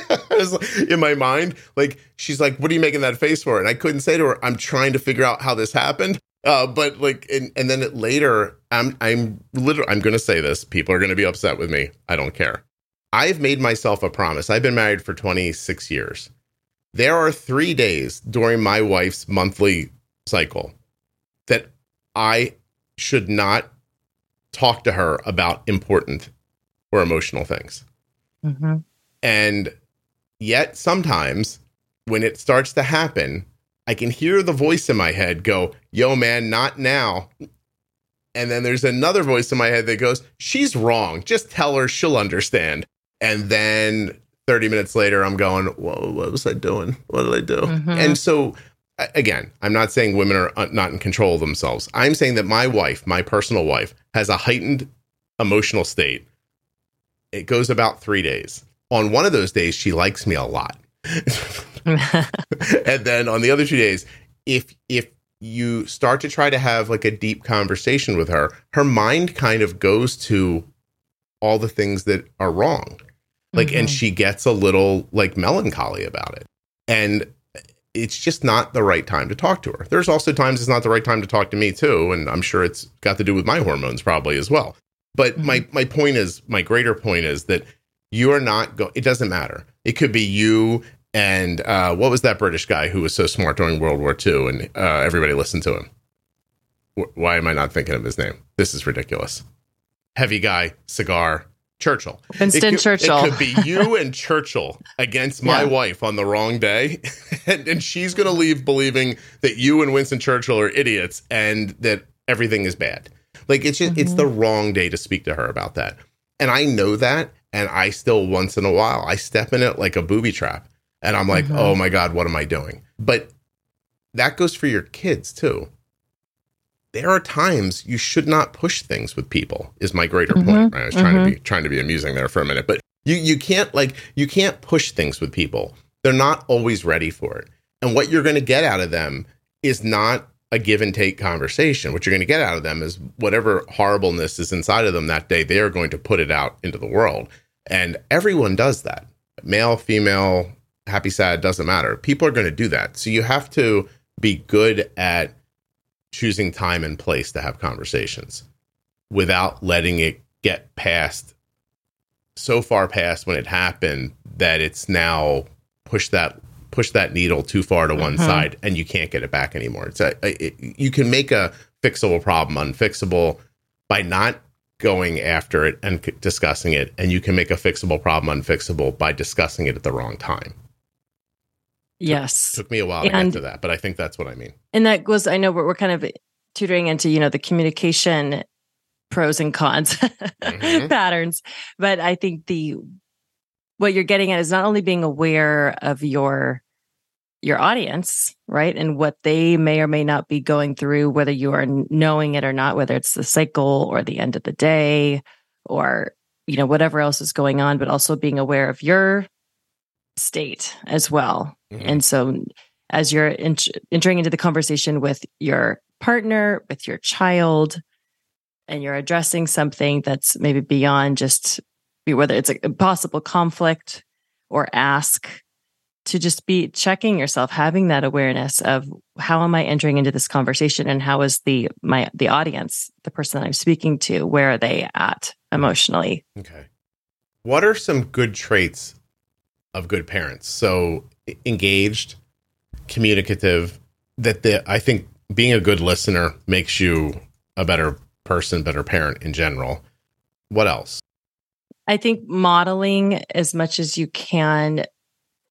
Speaker 1: like- in my mind like she's like what are you making that face for and i couldn't say to her i'm trying to figure out how this happened uh but like and, and then it, later i'm i'm literally i'm gonna say this people are gonna be upset with me i don't care i've made myself a promise i've been married for 26 years there are three days during my wife's monthly cycle that I should not talk to her about important or emotional things.
Speaker 2: Mhm.
Speaker 1: And yet, sometimes when it starts to happen, I can hear the voice in my head go, Yo, man, not now. And then there's another voice in my head that goes, She's wrong. Just tell her she'll understand. And then 30 minutes later, I'm going, Whoa, what was I doing? What did I do?
Speaker 2: Mhm.
Speaker 1: And so, again, I'm not saying women are uh, not in control of themselves. I'm saying that my wife, my personal wife, has a heightened emotional state. It goes about three days. On one of those days, she likes me a lot. and then on the other two days, if if you start to try to have like a deep conversation with her, her mind kind of goes to all the things that are wrong. Like, and
Speaker 2: Mhm.
Speaker 1: she gets a little like melancholy about it. And it's just not the right time to talk to her. There's also times it's not the right time to talk to me too. And I'm sure it's got to do with my hormones probably as well. But my my point is, my greater point is that you are not go. It doesn't matter. It could be you and uh, what was that British guy who was so smart during World War II, and uh, everybody listened to him. Wh- Why am I not thinking of his name? This is ridiculous. Heavy guy, cigar, Churchill.
Speaker 2: Winston
Speaker 1: It could-
Speaker 2: Churchill.
Speaker 1: It could be you and Churchill against my
Speaker 2: Yeah.
Speaker 1: wife on the wrong day, and, and she's going to leave believing that you and Winston Churchill are idiots and that everything is bad. Like it's just it's
Speaker 2: Mhm.
Speaker 1: the wrong day to speak to her about that, and I know that, and I still once in a while I step in it like a booby trap, and I'm like,
Speaker 2: Mhm.
Speaker 1: oh my god, what am I doing? But that goes for your kids too. There are times you should not push things with people. Is my greater
Speaker 2: Mhm.
Speaker 1: point. Right? I was trying
Speaker 2: Mhm.
Speaker 1: to be trying to be amusing there for a minute, but you you can't like you can't push things with people. They're not always ready for it. And what you're going to get out of them is not a give and take conversation. What you're going to get out of them is whatever horribleness is inside of them that day, they are going to put it out into the world. And everyone does that. Male, female, happy, sad, doesn't matter. People are going to do that. So you have to be good at choosing time and place to have conversations without letting it get past so far past when it happened that it's now push that push that needle too far to one
Speaker 2: Mhm.
Speaker 1: side and you can't get it back anymore. It's a, it, you can make a fixable problem unfixable by not going after it and c- discussing it, and you can make a fixable problem unfixable by discussing it at the wrong time.
Speaker 2: Yes.
Speaker 1: Took me a while to get to that, but I think that's what I mean.
Speaker 2: And that goes, I know we're, we're kind of tutoring into, you know, the communication pros and cons
Speaker 1: Mhm.
Speaker 2: patterns. But I think the, what you're getting at is not only being aware of your, your audience, right? And what they may or may not be going through, whether you are knowing it or not, whether it's the cycle or the end of the day or, you know, whatever else is going on, but also being aware of your state as well.
Speaker 1: Mhm.
Speaker 2: And so as you're ent- entering into the conversation with your partner, with your child, and you're addressing something that's maybe beyond just whether it's a possible conflict or ask, to just be checking yourself, having that awareness of how am I entering into this conversation and how is the my the audience, the person that I'm speaking to, where are they at emotionally?
Speaker 1: Okay. What are some good traits of good parents? So engaged, communicative, that the I think being a good listener makes you a better person, better parent in general. What else?
Speaker 2: I think modeling as much as you can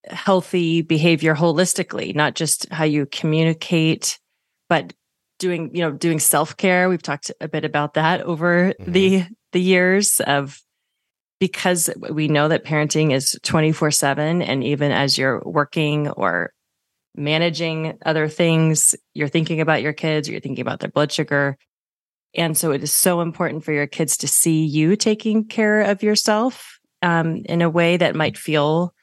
Speaker 2: healthy behavior holistically, not just how you communicate, but doing, you know, doing self-care. We've talked a bit about that over mm-hmm. the the years of because we know that parenting is 24/7 and even as you're working or managing other things, you're thinking about your kids, you're thinking about their blood sugar. And so it is so important for your kids to see you taking care of yourself um, in a way that might feel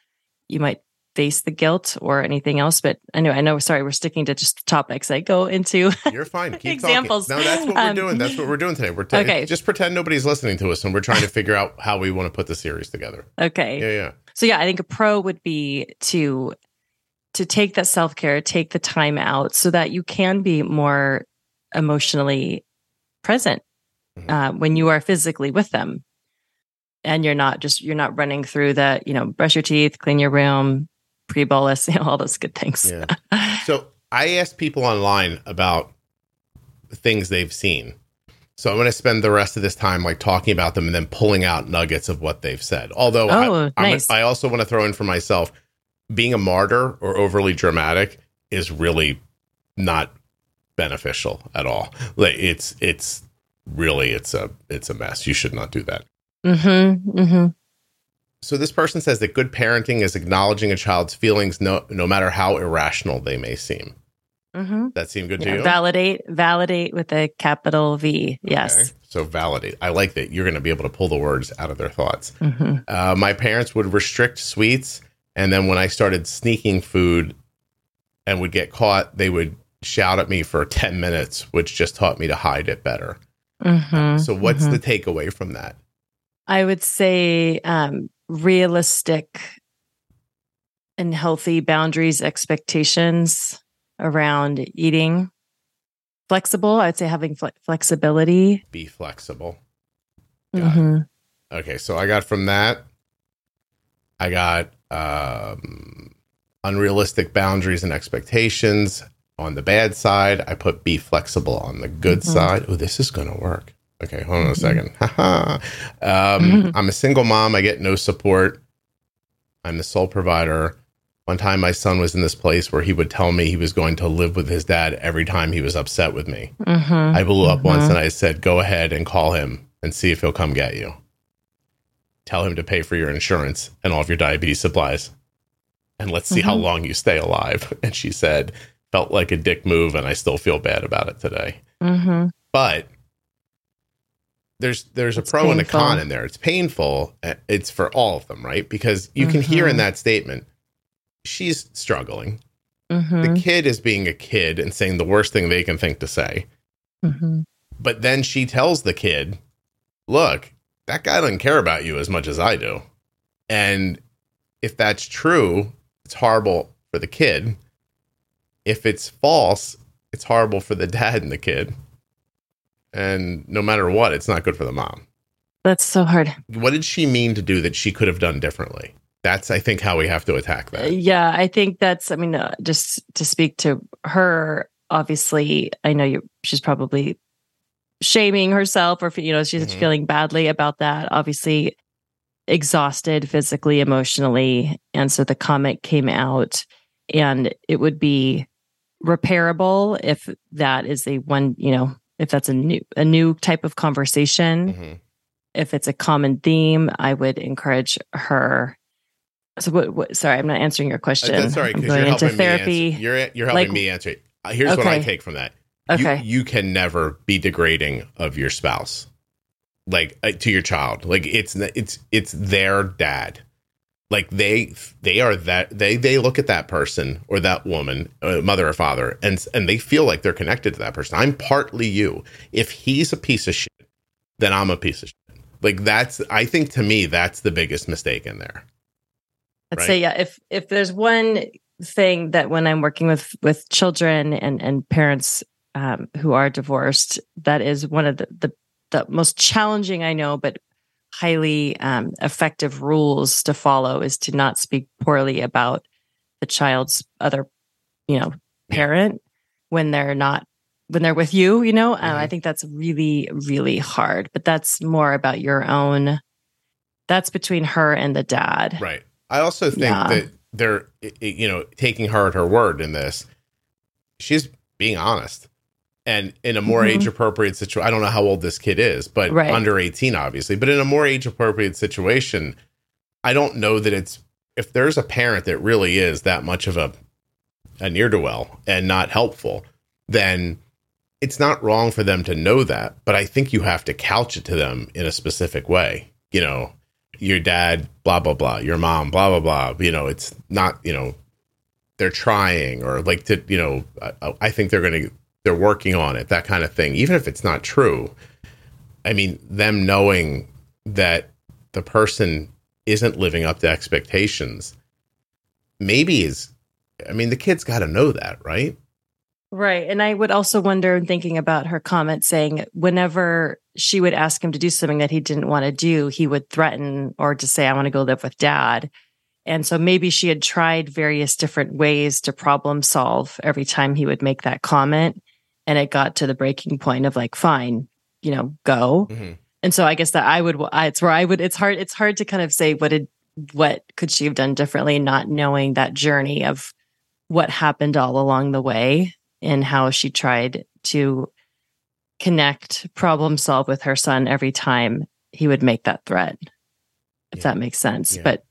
Speaker 2: you might face the guilt or anything else. But I know, I know, sorry, we're sticking to just topics I go into.
Speaker 1: You're fine. Keep examples. Talking. No, that's what we're um, doing. That's what we're doing today. We're t- okay. just pretend nobody's listening to us and we're trying to figure out how we want to put the series together.
Speaker 2: Okay.
Speaker 1: Yeah, yeah.
Speaker 2: So yeah, I think a pro would be to to take that self-care, take the time out so that you can be more emotionally present mm-hmm. uh, when you are physically with them and you're not just you're not running through the you know brush your teeth clean your room pre-bolus, you know, all those good things.
Speaker 1: Yeah. So I asked people online about things they've seen. So I'm going to spend the rest of this time like talking about them and then pulling out nuggets of what they've said. Although
Speaker 2: oh, I, nice.
Speaker 1: I also want to throw in for myself, being a martyr or overly dramatic is really not beneficial at all. Like it's it's really it's a it's a mess. You should not do that.
Speaker 2: Mm-hmm. Mm-hmm.
Speaker 1: So this person says that good parenting is acknowledging a child's feelings, no no matter how irrational they may seem. Mm-hmm. That seem good yeah, to you?
Speaker 2: Validate, validate with a capital V. Yes. Okay.
Speaker 1: So validate. I like that you're going to be able to pull the words out of their thoughts. Mm-hmm. Uh, my parents would restrict sweets, and then when I started sneaking food and would get caught, they would shout at me for 10 minutes, which just taught me to hide it better. Mm-hmm. So, what's mm-hmm. the takeaway from that?
Speaker 2: I would say um, realistic and healthy boundaries, expectations around eating. Flexible, I'd say having fle- flexibility.
Speaker 1: Be flexible. Mm-hmm. Okay, so I got from that, I got um, unrealistic boundaries and expectations. On the bad side, I put be flexible. On the good mm-hmm. side, oh, this is going to work. Okay, hold on a second. um, I'm a single mom. I get no support. I'm the sole provider. One time, my son was in this place where he would tell me he was going to live with his dad every time he was upset with me. Mm-hmm. I blew up mm-hmm. once and I said, Go ahead and call him and see if he'll come get you. Tell him to pay for your insurance and all of your diabetes supplies. And let's see mm-hmm. how long you stay alive. And she said, Felt like a dick move, and I still feel bad about it today. Mm-hmm. But there's there's it's a pro painful. and a con in there. It's painful. Uh, it's for all of them, right? Because you mm-hmm. can hear in mm-hmm. that statement, she's struggling. Mm-hmm. The kid is being a kid and saying the worst thing they can think to say. Mm-hmm. But then she tells the kid, "Look, that guy doesn't care about you as much as I do." And if that's true, it's horrible for the kid. If it's false, it's horrible for the dad and the kid and no matter what, it's not good for the mom.
Speaker 2: That's so hard.
Speaker 1: What did she mean to do that she could have done differently? That's, I think, how we have to attack that.
Speaker 2: Yeah, I think that's. I mean, uh, just to speak to her, obviously, I know you. She's probably shaming herself, or you know, she's mm-hmm. feeling badly about that. Obviously, exhausted physically, emotionally, and so the comment came out, and it would be repairable if that is a one, you know, if that's a new a new type of conversation mm-hmm. if it's a common theme i would encourage her. So what, what sorry i'm not answering your question. uh,
Speaker 1: sorry because you're helping therapy. me you're you're helping like, me answer. It uh, here's okay. what i take from that.
Speaker 2: Okay.
Speaker 1: you, you, can never be degrading of your spouse like uh, to your child. Like it's it's it's their dad like they they are that they they look at that person or that woman uh, mother or father and and they feel like they're connected to that person i'm partly you if he's a piece of shit then i'm a piece of shit like that's i think to me that's the biggest mistake in there
Speaker 2: I'd
Speaker 1: Right.
Speaker 2: say yeah. If if there's one thing that when I'm working with with children and and parents um, who are divorced, that is one of the the, the most challenging I know, but highly um, effective rules to follow is to not speak poorly about the child's other, you know, parent when they're not when they're with you. You know, uh, I
Speaker 1: Mhm.
Speaker 2: think that's really really hard. But that's more about your own. That's between her and the dad.
Speaker 1: Right. I also think
Speaker 2: Yeah.
Speaker 1: that they're, i- i- you know, taking her at her word in this. She's being honest. And in a more
Speaker 2: Mhm.
Speaker 1: age appropriate situation, I don't know how old this kid is, but
Speaker 2: Right.
Speaker 1: under 18, obviously. But in a more age appropriate situation, I don't know that it's, if there's a parent that really is that much of a, a near to well and not helpful, then it's not wrong for them to know that. But I think you have to couch it to them in a specific way. You know, your dad, blah, blah, blah, your mom, blah, blah, blah. You know, it's not, you know, they're trying or like to, you know, I, I think they're going to, they're working on it, that kind of thing. Even if it's not true, I mean, them knowing that the person isn't living up to expectations maybe is, I mean, the kid's got to know that, right?
Speaker 2: Right. And I would also wonder, thinking about her comment saying, whenever she would ask him to do something that he didn't want to do, he would threaten or to say, I want to go live with dad. And so maybe she had tried various different ways to problem solve every time he would make that comment. And it got to the breaking point of like, fine, you know, go.
Speaker 1: Mm-hmm.
Speaker 2: And so I guess that I would, I- it's where I would, it's hard, it's hard to kind of say what did, what could she have done differently, not knowing that journey of what happened all along the way and how she tried to connect, problem solve with her son every time he would make that threat, if
Speaker 1: Yeah.
Speaker 2: that makes sense.
Speaker 1: Yeah.
Speaker 2: But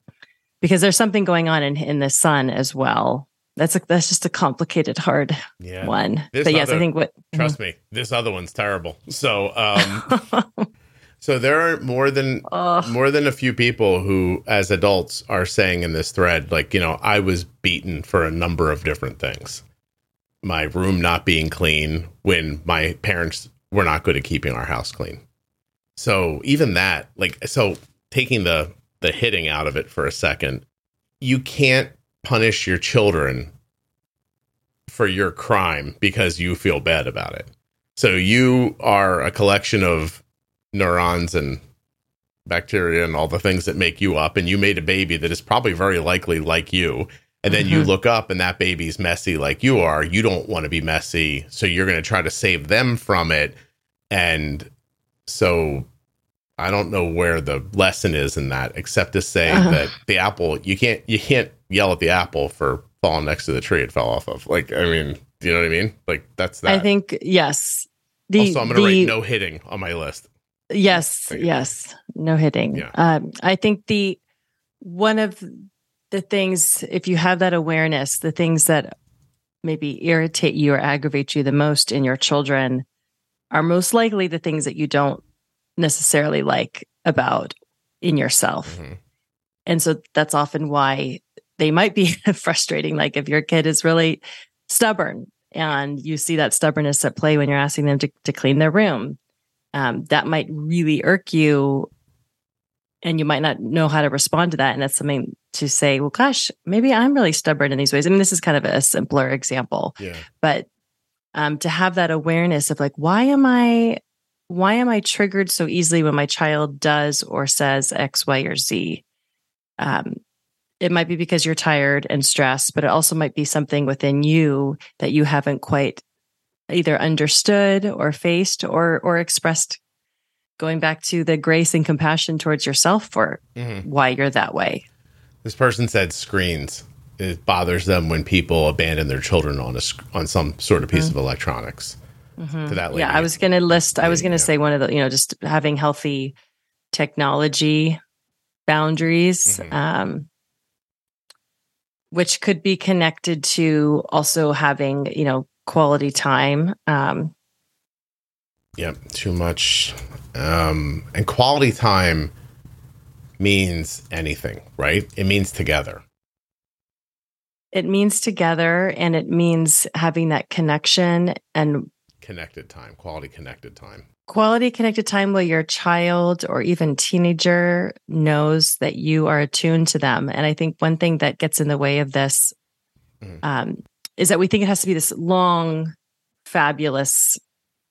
Speaker 2: because there's something going on in, in the son as well. That's a, that's just a complicated, hard
Speaker 1: Yeah.
Speaker 2: one.
Speaker 1: This
Speaker 2: But yes, I think what
Speaker 1: Trust me, this other one's terrible. So, um, so there are more than
Speaker 2: oh,
Speaker 1: more than a few people who, as adults, are saying in this thread, like, you know, I was beaten for a number of different things. My room not being clean when my parents were not good at keeping our house clean. So even that, like, so taking the the hitting out of it for a second, you can't punish your children for your crime because you feel bad about it. So you are a collection of neurons and bacteria and all the things that make you up and you made a baby that is probably very likely like you and then you
Speaker 2: Mhm.
Speaker 1: look up and that baby's messy like you are you don't want to be messy so you're going to try to save them from it and so i don't know where the lesson is in that except to say
Speaker 2: Uh-huh.
Speaker 1: that the apple you can't you can't yell at the apple for falling next to the tree it fell off of like i mean do you know what i mean like that's that
Speaker 2: I think yes. The,
Speaker 1: also i'm going to write no hitting on my list
Speaker 2: Yes, yes, no hitting.
Speaker 1: Yeah.
Speaker 2: Um, I think the one of the things, if you have that awareness, the things that maybe irritate you or aggravate you the most in your children are most likely the things that you don't necessarily like about in yourself.
Speaker 1: Mhm.
Speaker 2: And so that's often why they might be frustrating. Like if your kid is really stubborn and you see that stubbornness at play when you're asking them to, to clean their room, um, that might really irk you. And you might not know how to respond to that. And that's something to say, well, gosh, maybe I'm really stubborn in these ways. I mean, this is kind of a simpler example,
Speaker 1: yeah
Speaker 2: but um, to have that awareness of like, why am I, why am I triggered so easily when my child does or says X, Y, or Z? Um, it might be because you're tired and stressed, but it also might be something within you that you haven't quite either understood or faced or or expressed. Going back to the grace and compassion towards yourself for
Speaker 1: Mhm.
Speaker 2: why you're that way.
Speaker 1: This person said screens. It bothers them when people abandon their children on a on some sort of piece of electronics.
Speaker 2: Mhm.
Speaker 1: To that lady.
Speaker 2: Yeah, I was going to list. I was going to say one of the, you know, just having healthy technology boundaries,
Speaker 1: Mhm.
Speaker 2: um, which could be connected to also having, you know, quality time. Um,
Speaker 1: Yep, too much. Um, and quality time means anything, right? It means together.
Speaker 2: it means together, and it means having that connection and
Speaker 1: Connected time, quality connected time.
Speaker 2: Quality connected time where your child or even teenager knows that you are attuned to them. And I think one thing that gets in the way of this mm-hmm. um, is that we think it has to be this long, fabulous,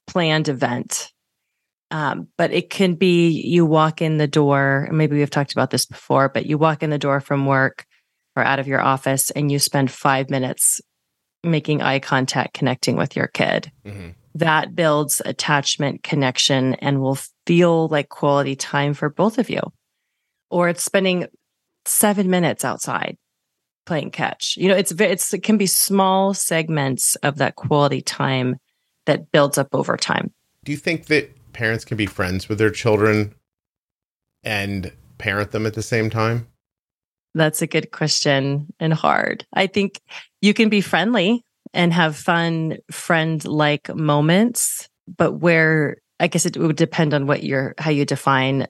Speaker 2: planned event. Um, but it can be you walk in the door, maybe we've talked about this before, but you walk in the door from work or out of your office and you spend five minutes making eye contact, connecting with your kid. Mm-hmm that builds attachment connection and will feel like quality time for both of you. Or it's spending seven minutes outside playing catch. You know, it's, it's, it can be small segments of that quality time that builds up over time.
Speaker 1: Do you think that parents can be friends with their children and parent them at the same time?
Speaker 2: That's a good question and hard. I think you can be friendly and have fun friend like moments, but where I guess it would depend on what you're how you define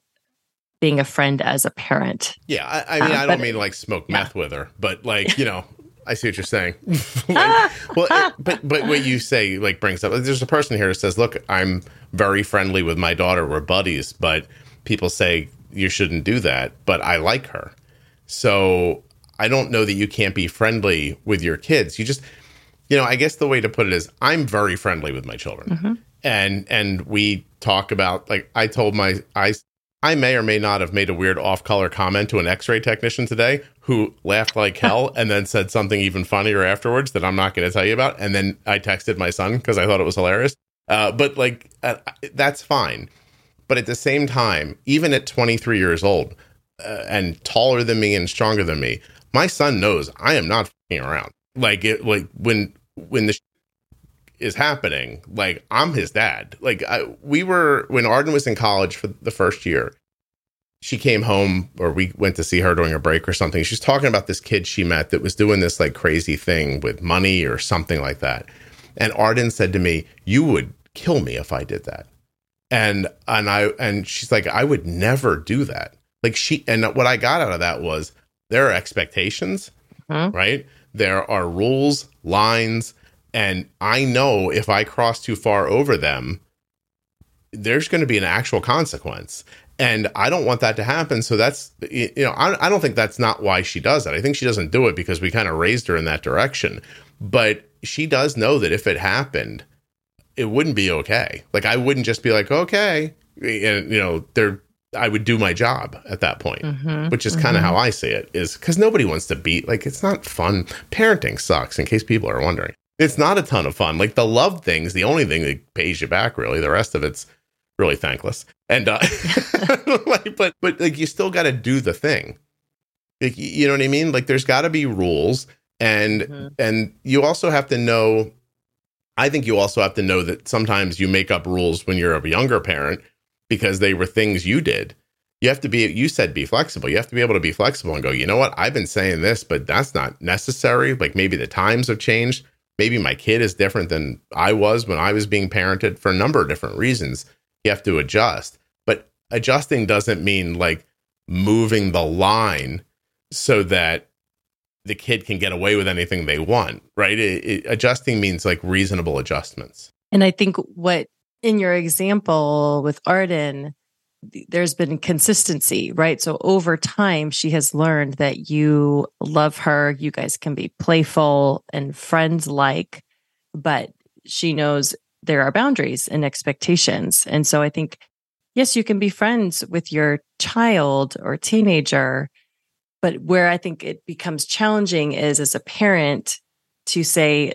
Speaker 2: being a friend as a parent.
Speaker 1: Yeah, I, I mean, um, I don't mean like smoke yeah. meth with her, but like you know, I see what you're saying. like, well, but but what you say like brings up. There's a person here who says, "Look, I'm very friendly with my daughter. We're buddies, but people say you shouldn't do that. But I like her, so I don't know that you can't be friendly with your kids. You just you know, I guess the way to put it is I'm very friendly with my children. Mm-hmm. And and we talk about like I told my I I may or may not have made a weird off-color comment to an X-ray technician today who laughed like hell and then said something even funnier afterwards that I'm not going to tell you about. And then I texted my son because I thought it was hilarious. Uh, but like uh, that's fine. But at the same time, even at 23 years old uh, and taller than me and stronger than me, my son knows I am not around like it like when when the is happening like i'm his dad. Like I, we were when arden was in college for the first year she came home or we went to see her during a break or something. She's talking about this kid she met that was doing this like crazy thing with money or something like that. And arden said to me you would kill me if i did that. And and i and she's like i would never do that. Like she and what i got out of that was there are expectations huh? right there are rules, lines, and I know if I cross too far over them, there's going to be an actual consequence. And I don't want that to happen. So that's, you know, I, I don't think that's not why she does it. I think she doesn't do it because we kind of raised her in that direction. But she does know that if it happened, it wouldn't be okay. Like I wouldn't just be like, okay, and you know, there I would do my job at that point, mm-hmm, which is mm-hmm. kind of how I see it. Is because nobody wants to beat. Like it's not fun. Parenting sucks. In case people are wondering, it's not a ton of fun. Like the love thing's the only thing that pays you back. Really, the rest of it's really thankless. And uh, like, but but like you still got to do the thing. Like, you know what I mean? Like there's got to be rules, and mm-hmm. and you also have to know. I think you also have to know that sometimes you make up rules when you're a younger parent because they were things you did. You have to be, you said be flexible. You have to be able to be flexible and go, you know what? I've been saying this, but that's not necessary. Like maybe the times have changed. Maybe my kid is different than I was when I was being parented for a number of different reasons. You have to adjust. But adjusting doesn't mean like moving the line so that the kid can get away with anything they want, right? It, it, adjusting means like reasonable adjustments.
Speaker 2: And I think what in your example with Arden, there's been consistency, right? So over time, she has learned that you love her. You guys can be playful and friends like, but she knows there are boundaries and expectations. And so I think, yes, you can be friends with your child or teenager, but where I think it becomes challenging is as a parent to say,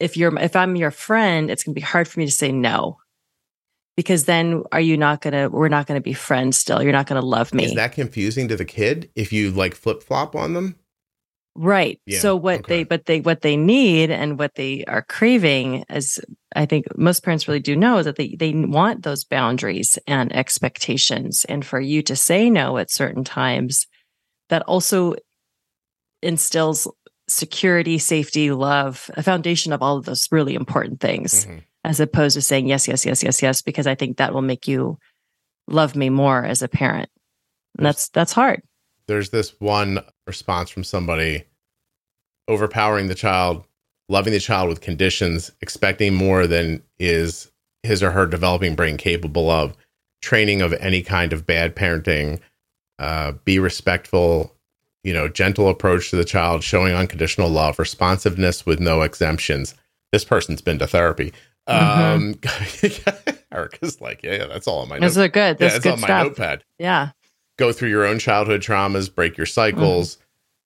Speaker 2: if you're if I'm your friend, it's going to be hard for me to say no. Because then are you not going to we're not going to be friends still. You're not going to love me.
Speaker 1: Is that confusing to the kid if you like flip-flop on them?
Speaker 2: Right. Yeah, so what okay. they but they what they need and what they are craving as I think most parents really do know is that they they want those boundaries and expectations and for you to say no at certain times that also instills security, safety, love, a foundation of all of those really important things, mm-hmm. as opposed to saying yes, yes, yes, yes, yes, because I think that will make you love me more as a parent. And that's that's hard.
Speaker 1: There's this one response from somebody overpowering the child, loving the child with conditions, expecting more than is his or her developing brain capable of training of any kind of bad parenting, uh, be respectful, you know, gentle approach to the child, showing unconditional love, responsiveness with no exemptions. This person's been to therapy.
Speaker 2: Mm-hmm.
Speaker 1: Um, Erika's like, yeah, yeah, that's all on my
Speaker 2: Those
Speaker 1: note-
Speaker 2: are good.
Speaker 1: yeah,
Speaker 2: That's
Speaker 1: it's
Speaker 2: good
Speaker 1: on my
Speaker 2: stuff.
Speaker 1: notepad.
Speaker 2: Yeah.
Speaker 1: Go through your own childhood traumas, break your cycles.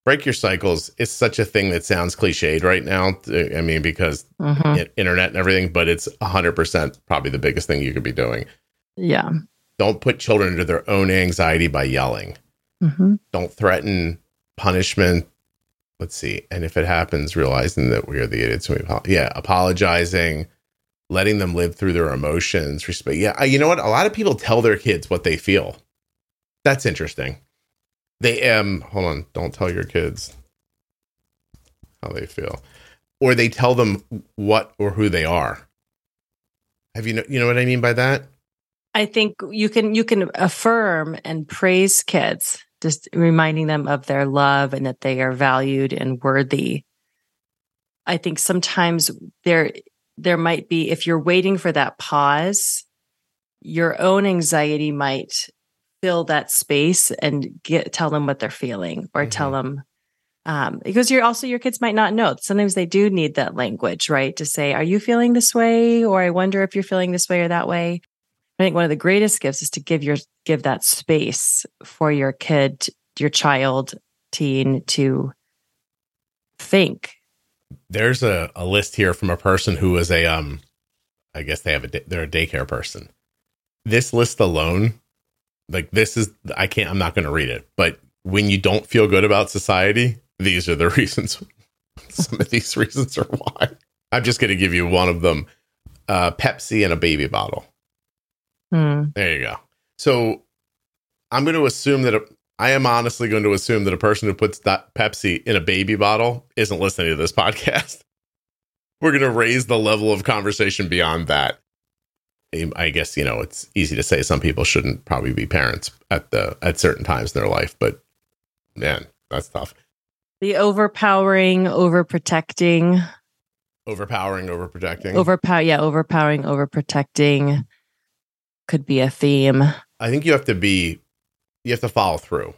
Speaker 1: Break your cycles. It's such a thing that sounds cliched right now. I mean, because
Speaker 2: Mhm.
Speaker 1: internet and everything, but it's 100% probably the biggest thing you could be doing.
Speaker 2: Yeah.
Speaker 1: Don't put children into their own anxiety by yelling.
Speaker 2: hmm
Speaker 1: Don't threaten punishment. Let's see. And if it happens, realizing that we are the idiots. We, apo- yeah, apologizing, letting them live through their emotions. Respect. Yeah, you know what? A lot of people tell their kids what they feel. That's interesting. They um. Hold on. Don't tell your kids how they feel, or they tell them what or who they are. Have you know? You know what I mean by that?
Speaker 2: I think you can you can affirm and praise kids, just reminding them of their love and that they are valued and worthy. I think sometimes there there might be if you're waiting for that pause, your own anxiety might fill that space and get tell them what they're feeling or tell them um, because you're also your kids might not know. Sometimes they do need that language, right? To say, "Are you feeling this way?" or "I wonder if you're feeling this way or that way." I think one of the greatest gifts is to give your give that space for your kid, your child, teen to think.
Speaker 1: there's a, a list here from a person who is a um i guess they have a they're a daycare person. This list alone like this is i can't i'm not going to read it but when you don't feel good about society these are the reasons some of these reasons are why. I'm just going to give you one of them uh pepsi and a baby bottle
Speaker 2: Hmm.
Speaker 1: there you go. So i'm going to assume that a, i am honestly going to assume that a person who puts that pepsi in a baby bottle isn't listening to this podcast. We're going to raise the level of conversation beyond that. I guess you know it's easy to say some people shouldn't probably be parents at the at certain times in their life but man that's tough.
Speaker 2: The overpowering, overprotecting,
Speaker 1: overpowering overprotecting?
Speaker 2: Overpower, yeah, overpowering, overprotecting could be a theme.
Speaker 1: I think you have to be you have to follow through.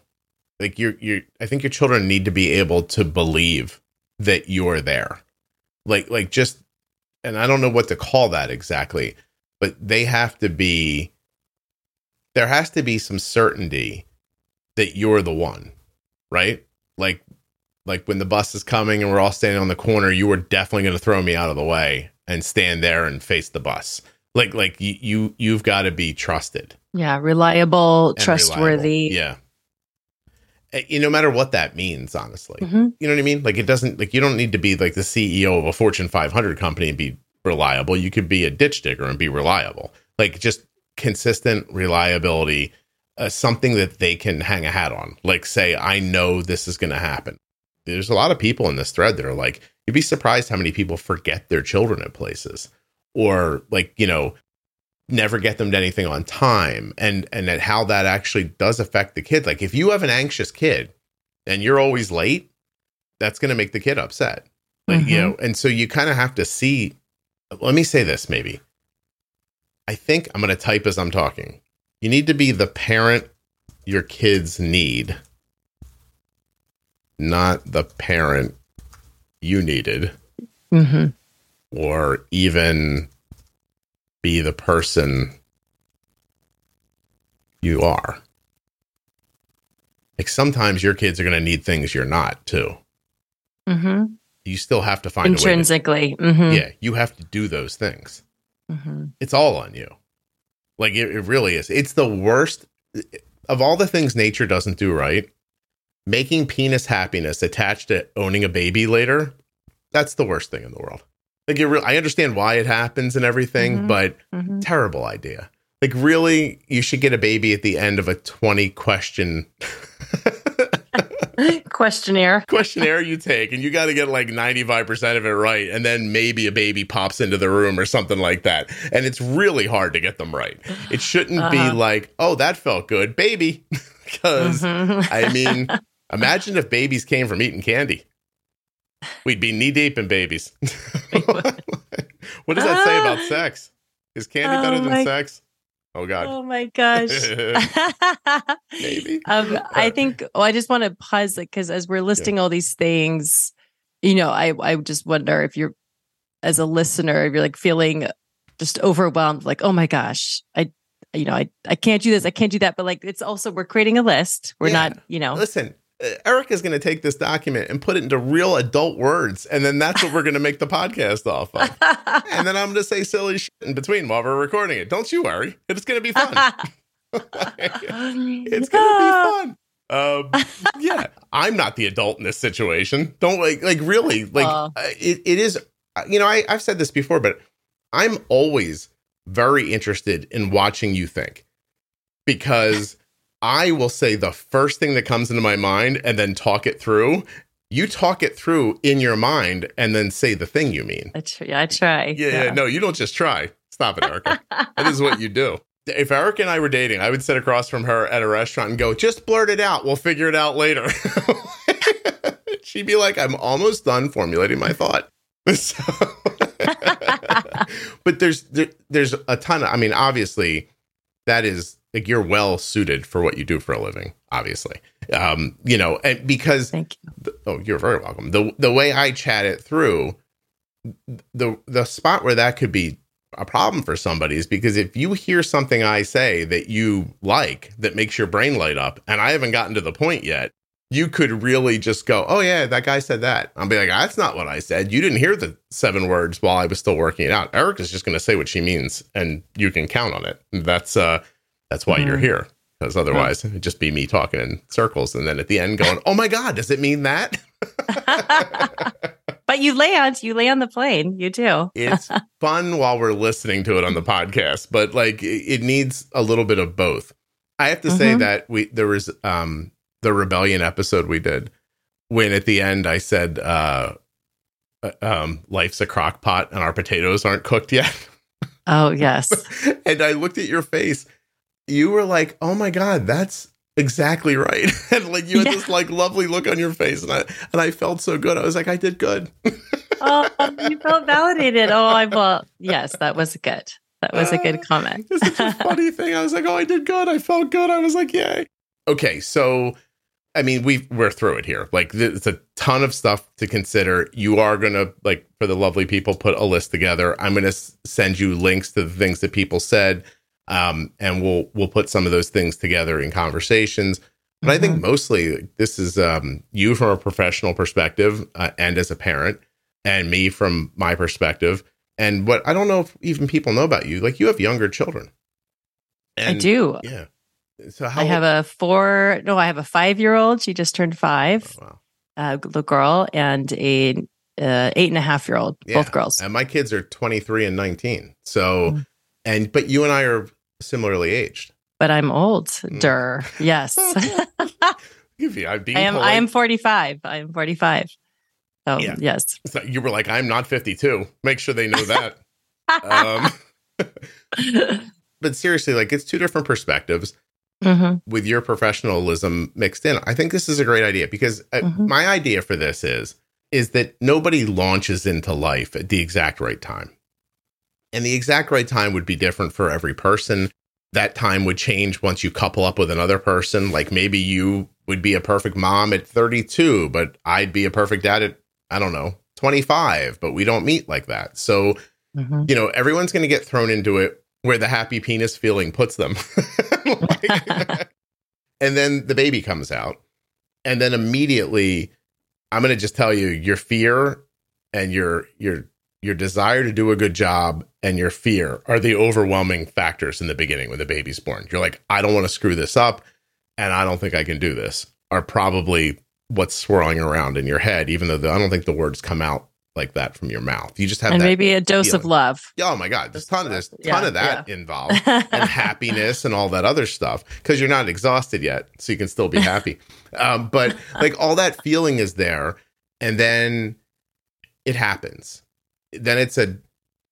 Speaker 1: Like you're you I think your children need to be able to believe that you're there. Like like just and I don't know what to call that exactly, but they have to be there has to be some certainty that you're the one, right? Like like when the bus is coming and we're all standing on the corner, you were definitely going to throw me out of the way and stand there and face the bus. Like like you, you you've got to be trusted
Speaker 2: Yeah, reliable, trustworthy.
Speaker 1: reliable. Yeah. Eh, You no matter what that means, honestly.
Speaker 2: Mhm.
Speaker 1: You know what I mean? Like it doesn't like you don't need to be like the CEO of a Fortune 500 company and be reliable. You could be a ditch digger and be reliable. Like just consistent reliability, uh, something that they can hang a hat on. Like say, I know this is going to happen. There's a lot of people in this thread that are like, you'd be surprised how many people forget their children at places, or like you know, never get them to anything on time, and and that how that actually does affect the kid. Like if you have an anxious kid and you're always late, that's going to make the kid upset. Like you
Speaker 2: Mhm.
Speaker 1: know, and so you kind of have to see. Let me say this, maybe. I think I'm going to type as I'm talking. You need to be the parent your kids need, not the parent you needed,
Speaker 2: hmm
Speaker 1: or even be the person you are. Like sometimes your kids are going to need things you're not too.
Speaker 2: hmm
Speaker 1: You still have to find a way.
Speaker 2: Intrinsically.
Speaker 1: To,
Speaker 2: hmm
Speaker 1: yeah, you have to do those things.
Speaker 2: hmm
Speaker 1: It's all on you. Like it, it really is. It's the worst of all the things nature doesn't do right. Making penis happiness attached to owning a baby later, that's the worst thing in the world. Like it re- I understand why it happens and everything,
Speaker 2: Mhm.
Speaker 1: but
Speaker 2: hmm
Speaker 1: terrible idea. Like really, you should get a baby at the end of a 20 question
Speaker 2: Questionnaire.
Speaker 1: questionnaire you take and you got to get like 95% of it right and then maybe a baby pops into the room or something like that and it's really hard to get them right it shouldn't be
Speaker 2: Uh-huh.
Speaker 1: like oh that felt good baby because
Speaker 2: Mhm.
Speaker 1: i mean imagine if babies came from eating candy we'd be knee deep in babies what does that say about sex Is candy
Speaker 2: Oh
Speaker 1: better than
Speaker 2: my-
Speaker 1: sex? Oh God.
Speaker 2: Oh my gosh.
Speaker 1: Maybe.
Speaker 2: um, I think. Oh, I just want to pause it because as we're listing all these things, you know, I I just wonder if you're, as a listener, if you're like feeling just overwhelmed, like, oh my gosh, I, you know, I I can't do this, I can't do that, but like, it's also we're creating a list. We're
Speaker 1: Yeah.
Speaker 2: not, you know,
Speaker 1: Listen, uh, Erika's going to take this document and put it into real adult words, and then that's what we're going to make the podcast off of. And then I'm going to say silly shit in between while we're recording it. Don't you worry. It's going to be fun. it's going to be fun. Um, yeah, I'm not the adult in this situation. Don't like, like really, like uh, it, it is. uh, You know, I, I've said this before, but I'm always very interested in watching you think because I will say the first thing that comes into my mind and then talk it through. You talk it through in your mind and then say the thing you mean.
Speaker 2: I try. I try.
Speaker 1: Yeah, yeah, no, you don't just try. Stop it, Erika. that is what you do. If Erika and I were dating, I would sit across from her at a restaurant and go, just blurt it out. We'll figure it out later. She'd be like, I'm almost done formulating my thought. So- but there's there, there's a ton of I mean, obviously, that is like you're well suited for what you do for a living, obviously. Um, you know, and because
Speaker 2: Thank you.
Speaker 1: the, oh, you're very welcome. The the way I chat it through, the the spot where that could be a problem for somebody is because if you hear something I say that you like that makes your brain light up, and I haven't gotten to the point yet, you could really just go, "Oh yeah, that guy said that." I'll be like, "That's not what I said. You didn't hear the seven words while I was still working it out." Eric is just going to say what she means, and you can count on it. That's uh, that's why you're
Speaker 2: Mhm.
Speaker 1: here. Because otherwise, it'd just be me talking in circles, and then at the end, going, "Oh my god, does it mean that?"
Speaker 2: but you land. You land the plane. You do.
Speaker 1: it's fun while we're listening to it on the podcast, but like it, needs a little bit of both. I have to say
Speaker 2: Mhm.
Speaker 1: that we there was um the rebellion episode we did when at the end I said uh uh, um life's a crock pot and our potatoes aren't cooked yet.
Speaker 2: Oh yes.
Speaker 1: and I looked at your face. You were like, "Oh my god, that's exactly right." and like you had
Speaker 2: Yeah.
Speaker 1: this like lovely look on your face and I and I felt so good. I was like, "I did good."
Speaker 2: oh, you felt validated. Oh, I well, yes, that was good. That was a
Speaker 1: Uh,
Speaker 2: good comment.
Speaker 1: It's such a funny thing. I was like, oh, I did good. I felt good. I was like, yay. Okay, so I mean, we we're through it here. Like, it's a ton of stuff to consider. You are gonna like for the lovely people put a list together. I'm gonna s- send you links to the things that people said, um, and we'll we'll put some of those things together in conversations. But I think mostly this is um, you from a professional perspective uh, and as a parent, and me from my perspective. And what I don't know if even people know about you, like you have younger children.
Speaker 2: I do.
Speaker 1: Yeah. So how
Speaker 2: I have a four. No, I have a five-year-old. She just turned five.
Speaker 1: Oh, wow.
Speaker 2: Uh, little girl and a uh, eight and a half year old.
Speaker 1: Yeah.
Speaker 2: Both girls.
Speaker 1: And my kids are 23 and 19. So,
Speaker 2: Mm.
Speaker 1: And but you and I are similarly aged.
Speaker 2: But I'm old.
Speaker 1: Mm.
Speaker 2: Der. Yes.
Speaker 1: You, I'm being
Speaker 2: I am.
Speaker 1: polite.
Speaker 2: I am 45. I am 45. Oh
Speaker 1: Yeah.
Speaker 2: yes.
Speaker 1: So you were like, I'm not 52. Make sure they know that. um, but seriously, like it's two different perspectives.
Speaker 2: hmm
Speaker 1: with your professionalism mixed in. I think this is a great idea because uh,
Speaker 2: Mhm.
Speaker 1: my idea for this is is that nobody launches into life at the exact right time. And the exact right time would be different for every person. That time would change once you couple up with another person. Like maybe you would be a perfect mom at 32, but I'd be a perfect dad at I don't know, 25, but we don't meet like that. So
Speaker 2: hmm
Speaker 1: you know, everyone's going to get thrown into it where the happy penis feeling puts them. Like- and then the baby comes out. And then immediately I'm going to just tell you your fear and your your your desire to do a good job and your fear are the overwhelming factors in the beginning when the baby's born. You're like, I don't want to screw this up and I don't think I can do this. Are probably what's swirling around in your head even though the, I don't think the words come out like that from your mouth. You just have
Speaker 2: And maybe a dose of
Speaker 1: feeling.
Speaker 2: love.
Speaker 1: Oh my god, there's ton of this, ton
Speaker 2: Yeah,
Speaker 1: of that involved, and happiness and all that other stuff because you're not exhausted yet, so you can still be happy. um, but like all that feeling is there, and then it happens. Then it's a,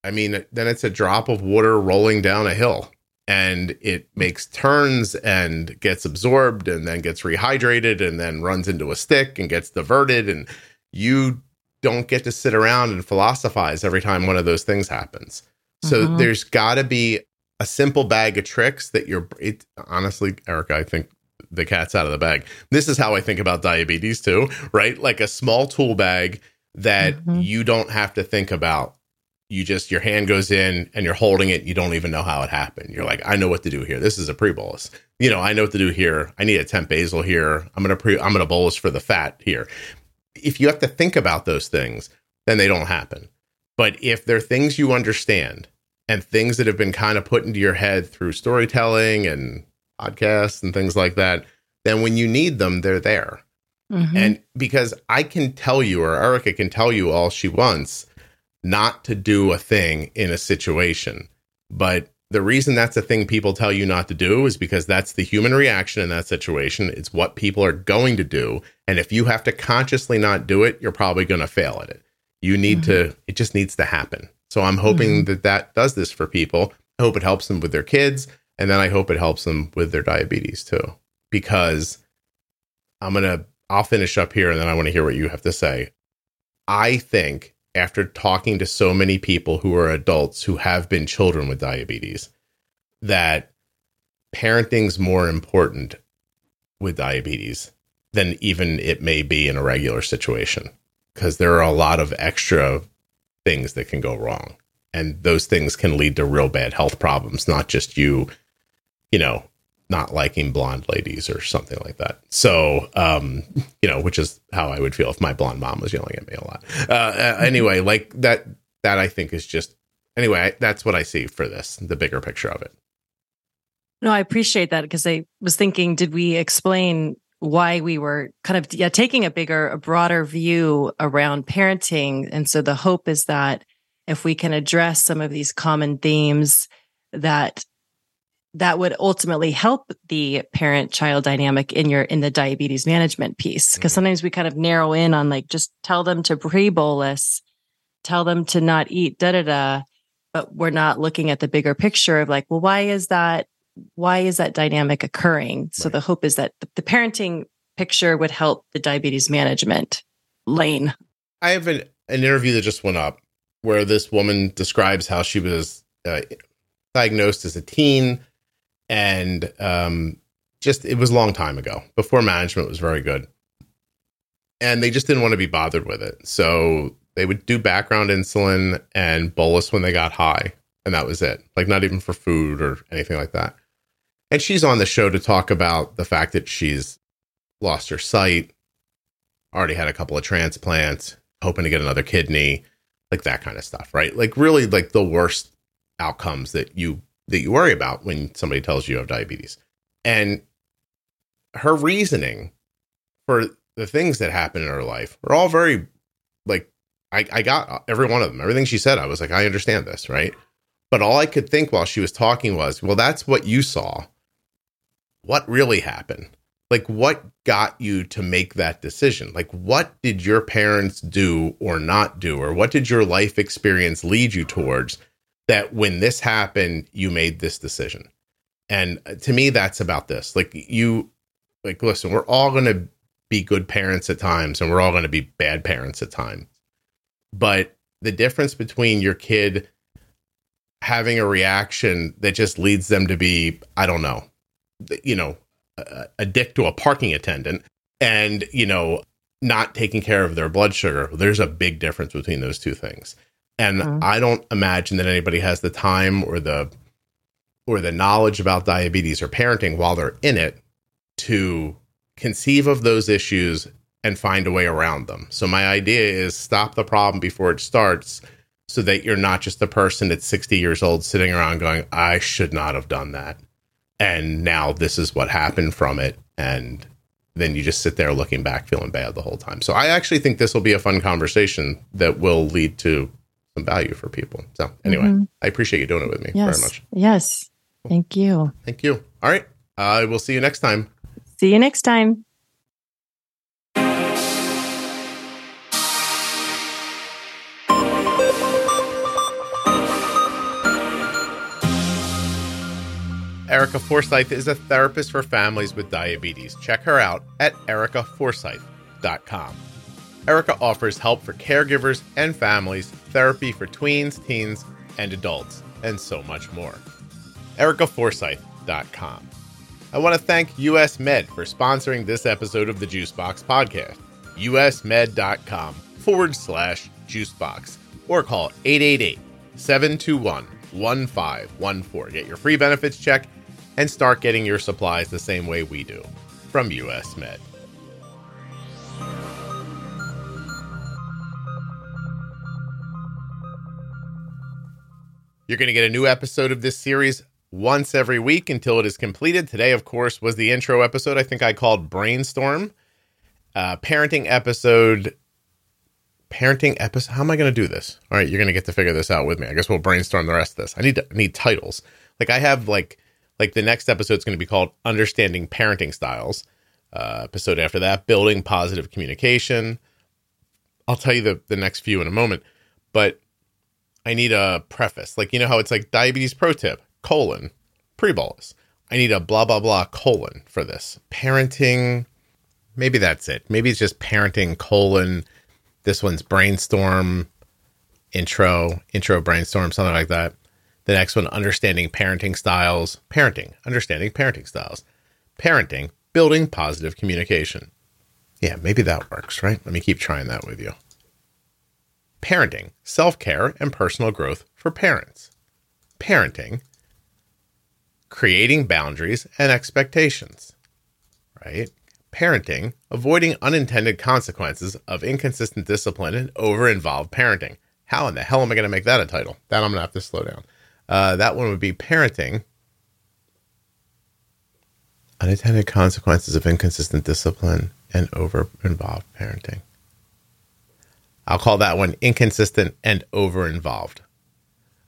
Speaker 1: I mean, then it's a drop of water rolling down a hill, and it makes turns and gets absorbed, and then gets rehydrated, and then runs into a stick and gets diverted, and you don't get to sit around and philosophize every time one of those things happens. So mm-hmm. there's got to be a simple bag of tricks that you're. It, honestly, Erika, I think the cat's out of the bag. This is how I think about diabetes too, right? Like a small tool bag that mm-hmm. you don't have to think about. You just your hand goes in and you're holding it. You don't even know how it happened. You're like, I know what to do here. This is a pre bolus. You know, I know what to do here. I need a temp basal here. I'm gonna pre. I'm gonna bolus for the fat here. If you have to think about those things, then they don't happen. But if they're things you understand and things that have been kind of put into your head through storytelling and podcasts and things like that, then when you need them, they're there. Mm-hmm. And because I can tell you, or Erika can tell you all she wants, not to do a thing in a situation. But the reason that's a thing people tell you not to do is because that's the human reaction in that situation. It's what people are going to do. And if you have to consciously not do it, you're probably going to fail at it. You need mm-hmm. to, it just needs to happen. So I'm hoping mm-hmm. that that does this for people. I hope it helps them with their kids. And then I hope it helps them with their diabetes too, because I'm going to, I'll finish up here and then I want to hear what you have to say. I think after talking to so many people who are adults who have been children with diabetes, that parenting's more important with diabetes than even it may be in a regular situation because there are a lot of extra things that can go wrong and those things can lead to real bad health problems not just you you know, not liking blonde ladies or something like that. So, um, you know, which is how I would feel if my blonde mom was yelling at me a lot. Uh, anyway, like that, that I think is just, anyway, that's what I see for this, the bigger picture of it.
Speaker 2: No, I appreciate that because I was thinking, did we explain why we were kind of yeah, taking a bigger, a broader view around parenting? And so the hope is that if we can address some of these common themes that that would ultimately help the parent child dynamic in your in the diabetes management piece because mm-hmm. sometimes we kind of narrow in on like just tell them to pre bolus tell them to not eat da da da but we're not looking at the bigger picture of like well why is that why is that dynamic occurring so right. the hope is that the, the, parenting picture would help the diabetes management lane
Speaker 1: i have an, an interview that just went up where this woman describes how she was uh, diagnosed as a teen and um, just it was a long time ago before management was very good, and they just didn't want to be bothered with it. So they would do background insulin and bolus when they got high, and that was it. Like not even for food or anything like that. And she's on the show to talk about the fact that she's lost her sight, already had a couple of transplants, hoping to get another kidney, like that kind of stuff, right? Like really like the worst outcomes that you that you worry about when somebody tells you you have diabetes. And her reasoning for the things that happen in her life were all very like I, I got every one of them. Everything she said, I was like, I understand this, right? But all I could think while she was talking was, well, that's what you saw. What really happened? Like, what got you to make that decision? Like, what did your parents do or not do? Or what did your life experience lead you towards that when this happened, you made this decision. And uh, to me, that's about this. Like you, like, listen, we're all going to be good parents at times and we're all going to be bad parents at times. But the difference between your kid having a reaction that just leads them to be, I don't know, you know, a, a dick to a parking attendant and, you know, not taking care of their blood sugar, there's a big difference between those two things and mm-hmm. I don't imagine that anybody has the time or the or the knowledge about diabetes or parenting while they're in it to conceive of those issues and find a way around them. So my idea is stop the problem before it starts so that you're not just a person at 60 years old sitting around going I should not have done that. And now this is what happened from it and then you just sit there looking back feeling bad the whole time. So I actually think this will be a fun conversation that will lead to some value for people. So anyway, mm-hmm. I appreciate you doing it with me
Speaker 2: yes.
Speaker 1: very much.
Speaker 2: Yes. Thank you.
Speaker 1: Thank you. All right. I uh, will see you next time.
Speaker 2: See you next time.
Speaker 1: Erika Forsyth is a therapist for families with diabetes. Check her out at erikaforsyth.com. Erika offers help for caregivers and families, therapy for tweens, teens, and adults. and so much more. ErikaForsyth.com. I want to thank US Med for sponsoring this episode of the Juicebox podcast. usmed.com forward slash juicebox or call 888 721 1514. Get your free benefits check and start getting your supplies the same way we do from US Med. You're going to get a new episode of this series once every week until it is completed. Today, of course, was the intro episode. I think I called Brainstorm. Uh, parenting episode. Parenting episode. How am I going to do this? All right, you're going to get to figure this out with me. I guess we'll brainstorm the rest of this. I need to, I need titles. Like I have like like the next episode is going to be called Understanding Parenting Styles. Uh, episode after that, Building Positive Communication. I'll tell you the the next few in a moment, but I need a preface. Like, you know how it's like diabetes pro tip, colon, pre bolus. I need a blah, blah, blah, colon for this. Parenting, maybe that's it. Maybe it's just parenting, colon. This one's brainstorm, intro, intro brainstorm, something like that. The next one, understanding parenting styles, parenting, understanding parenting styles, parenting, building positive communication. Yeah, maybe that works, right? Let me keep trying that with you parenting, self care, and personal growth for parents. Parenting, creating boundaries and expectations, right? Parenting, avoiding unintended consequences of inconsistent discipline and over involved parenting. How in the hell am I going to make that a title? That I'm going to have to slow down. Uh, that one would be parenting, unintended consequences of inconsistent discipline and over involved parenting. I'll call that one inconsistent and over involved.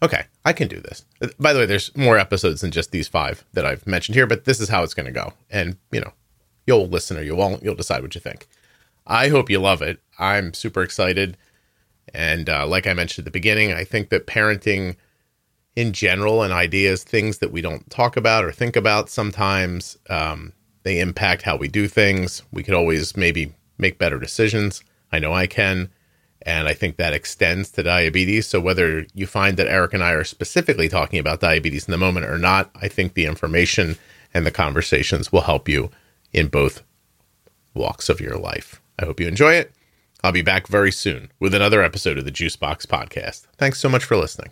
Speaker 1: Okay, I can do this. By the way, there's more episodes than just these five that I've mentioned here, but this is how it's going to go. And, you know, you'll listen or you won't. You'll decide what you think. I hope you love it. I'm super excited. And uh, like I mentioned at the beginning, I think that parenting in general and ideas, things that we don't talk about or think about sometimes, um, they impact how we do things. We could always maybe make better decisions. I know I can. And I think that extends to diabetes. So whether you find that Erika and I are specifically talking about diabetes in the moment or not, I think the information and the conversations will help you in both walks of your life. I hope you enjoy it. I'll be back very soon with another episode of the Juicebox podcast. Thanks so much for listening.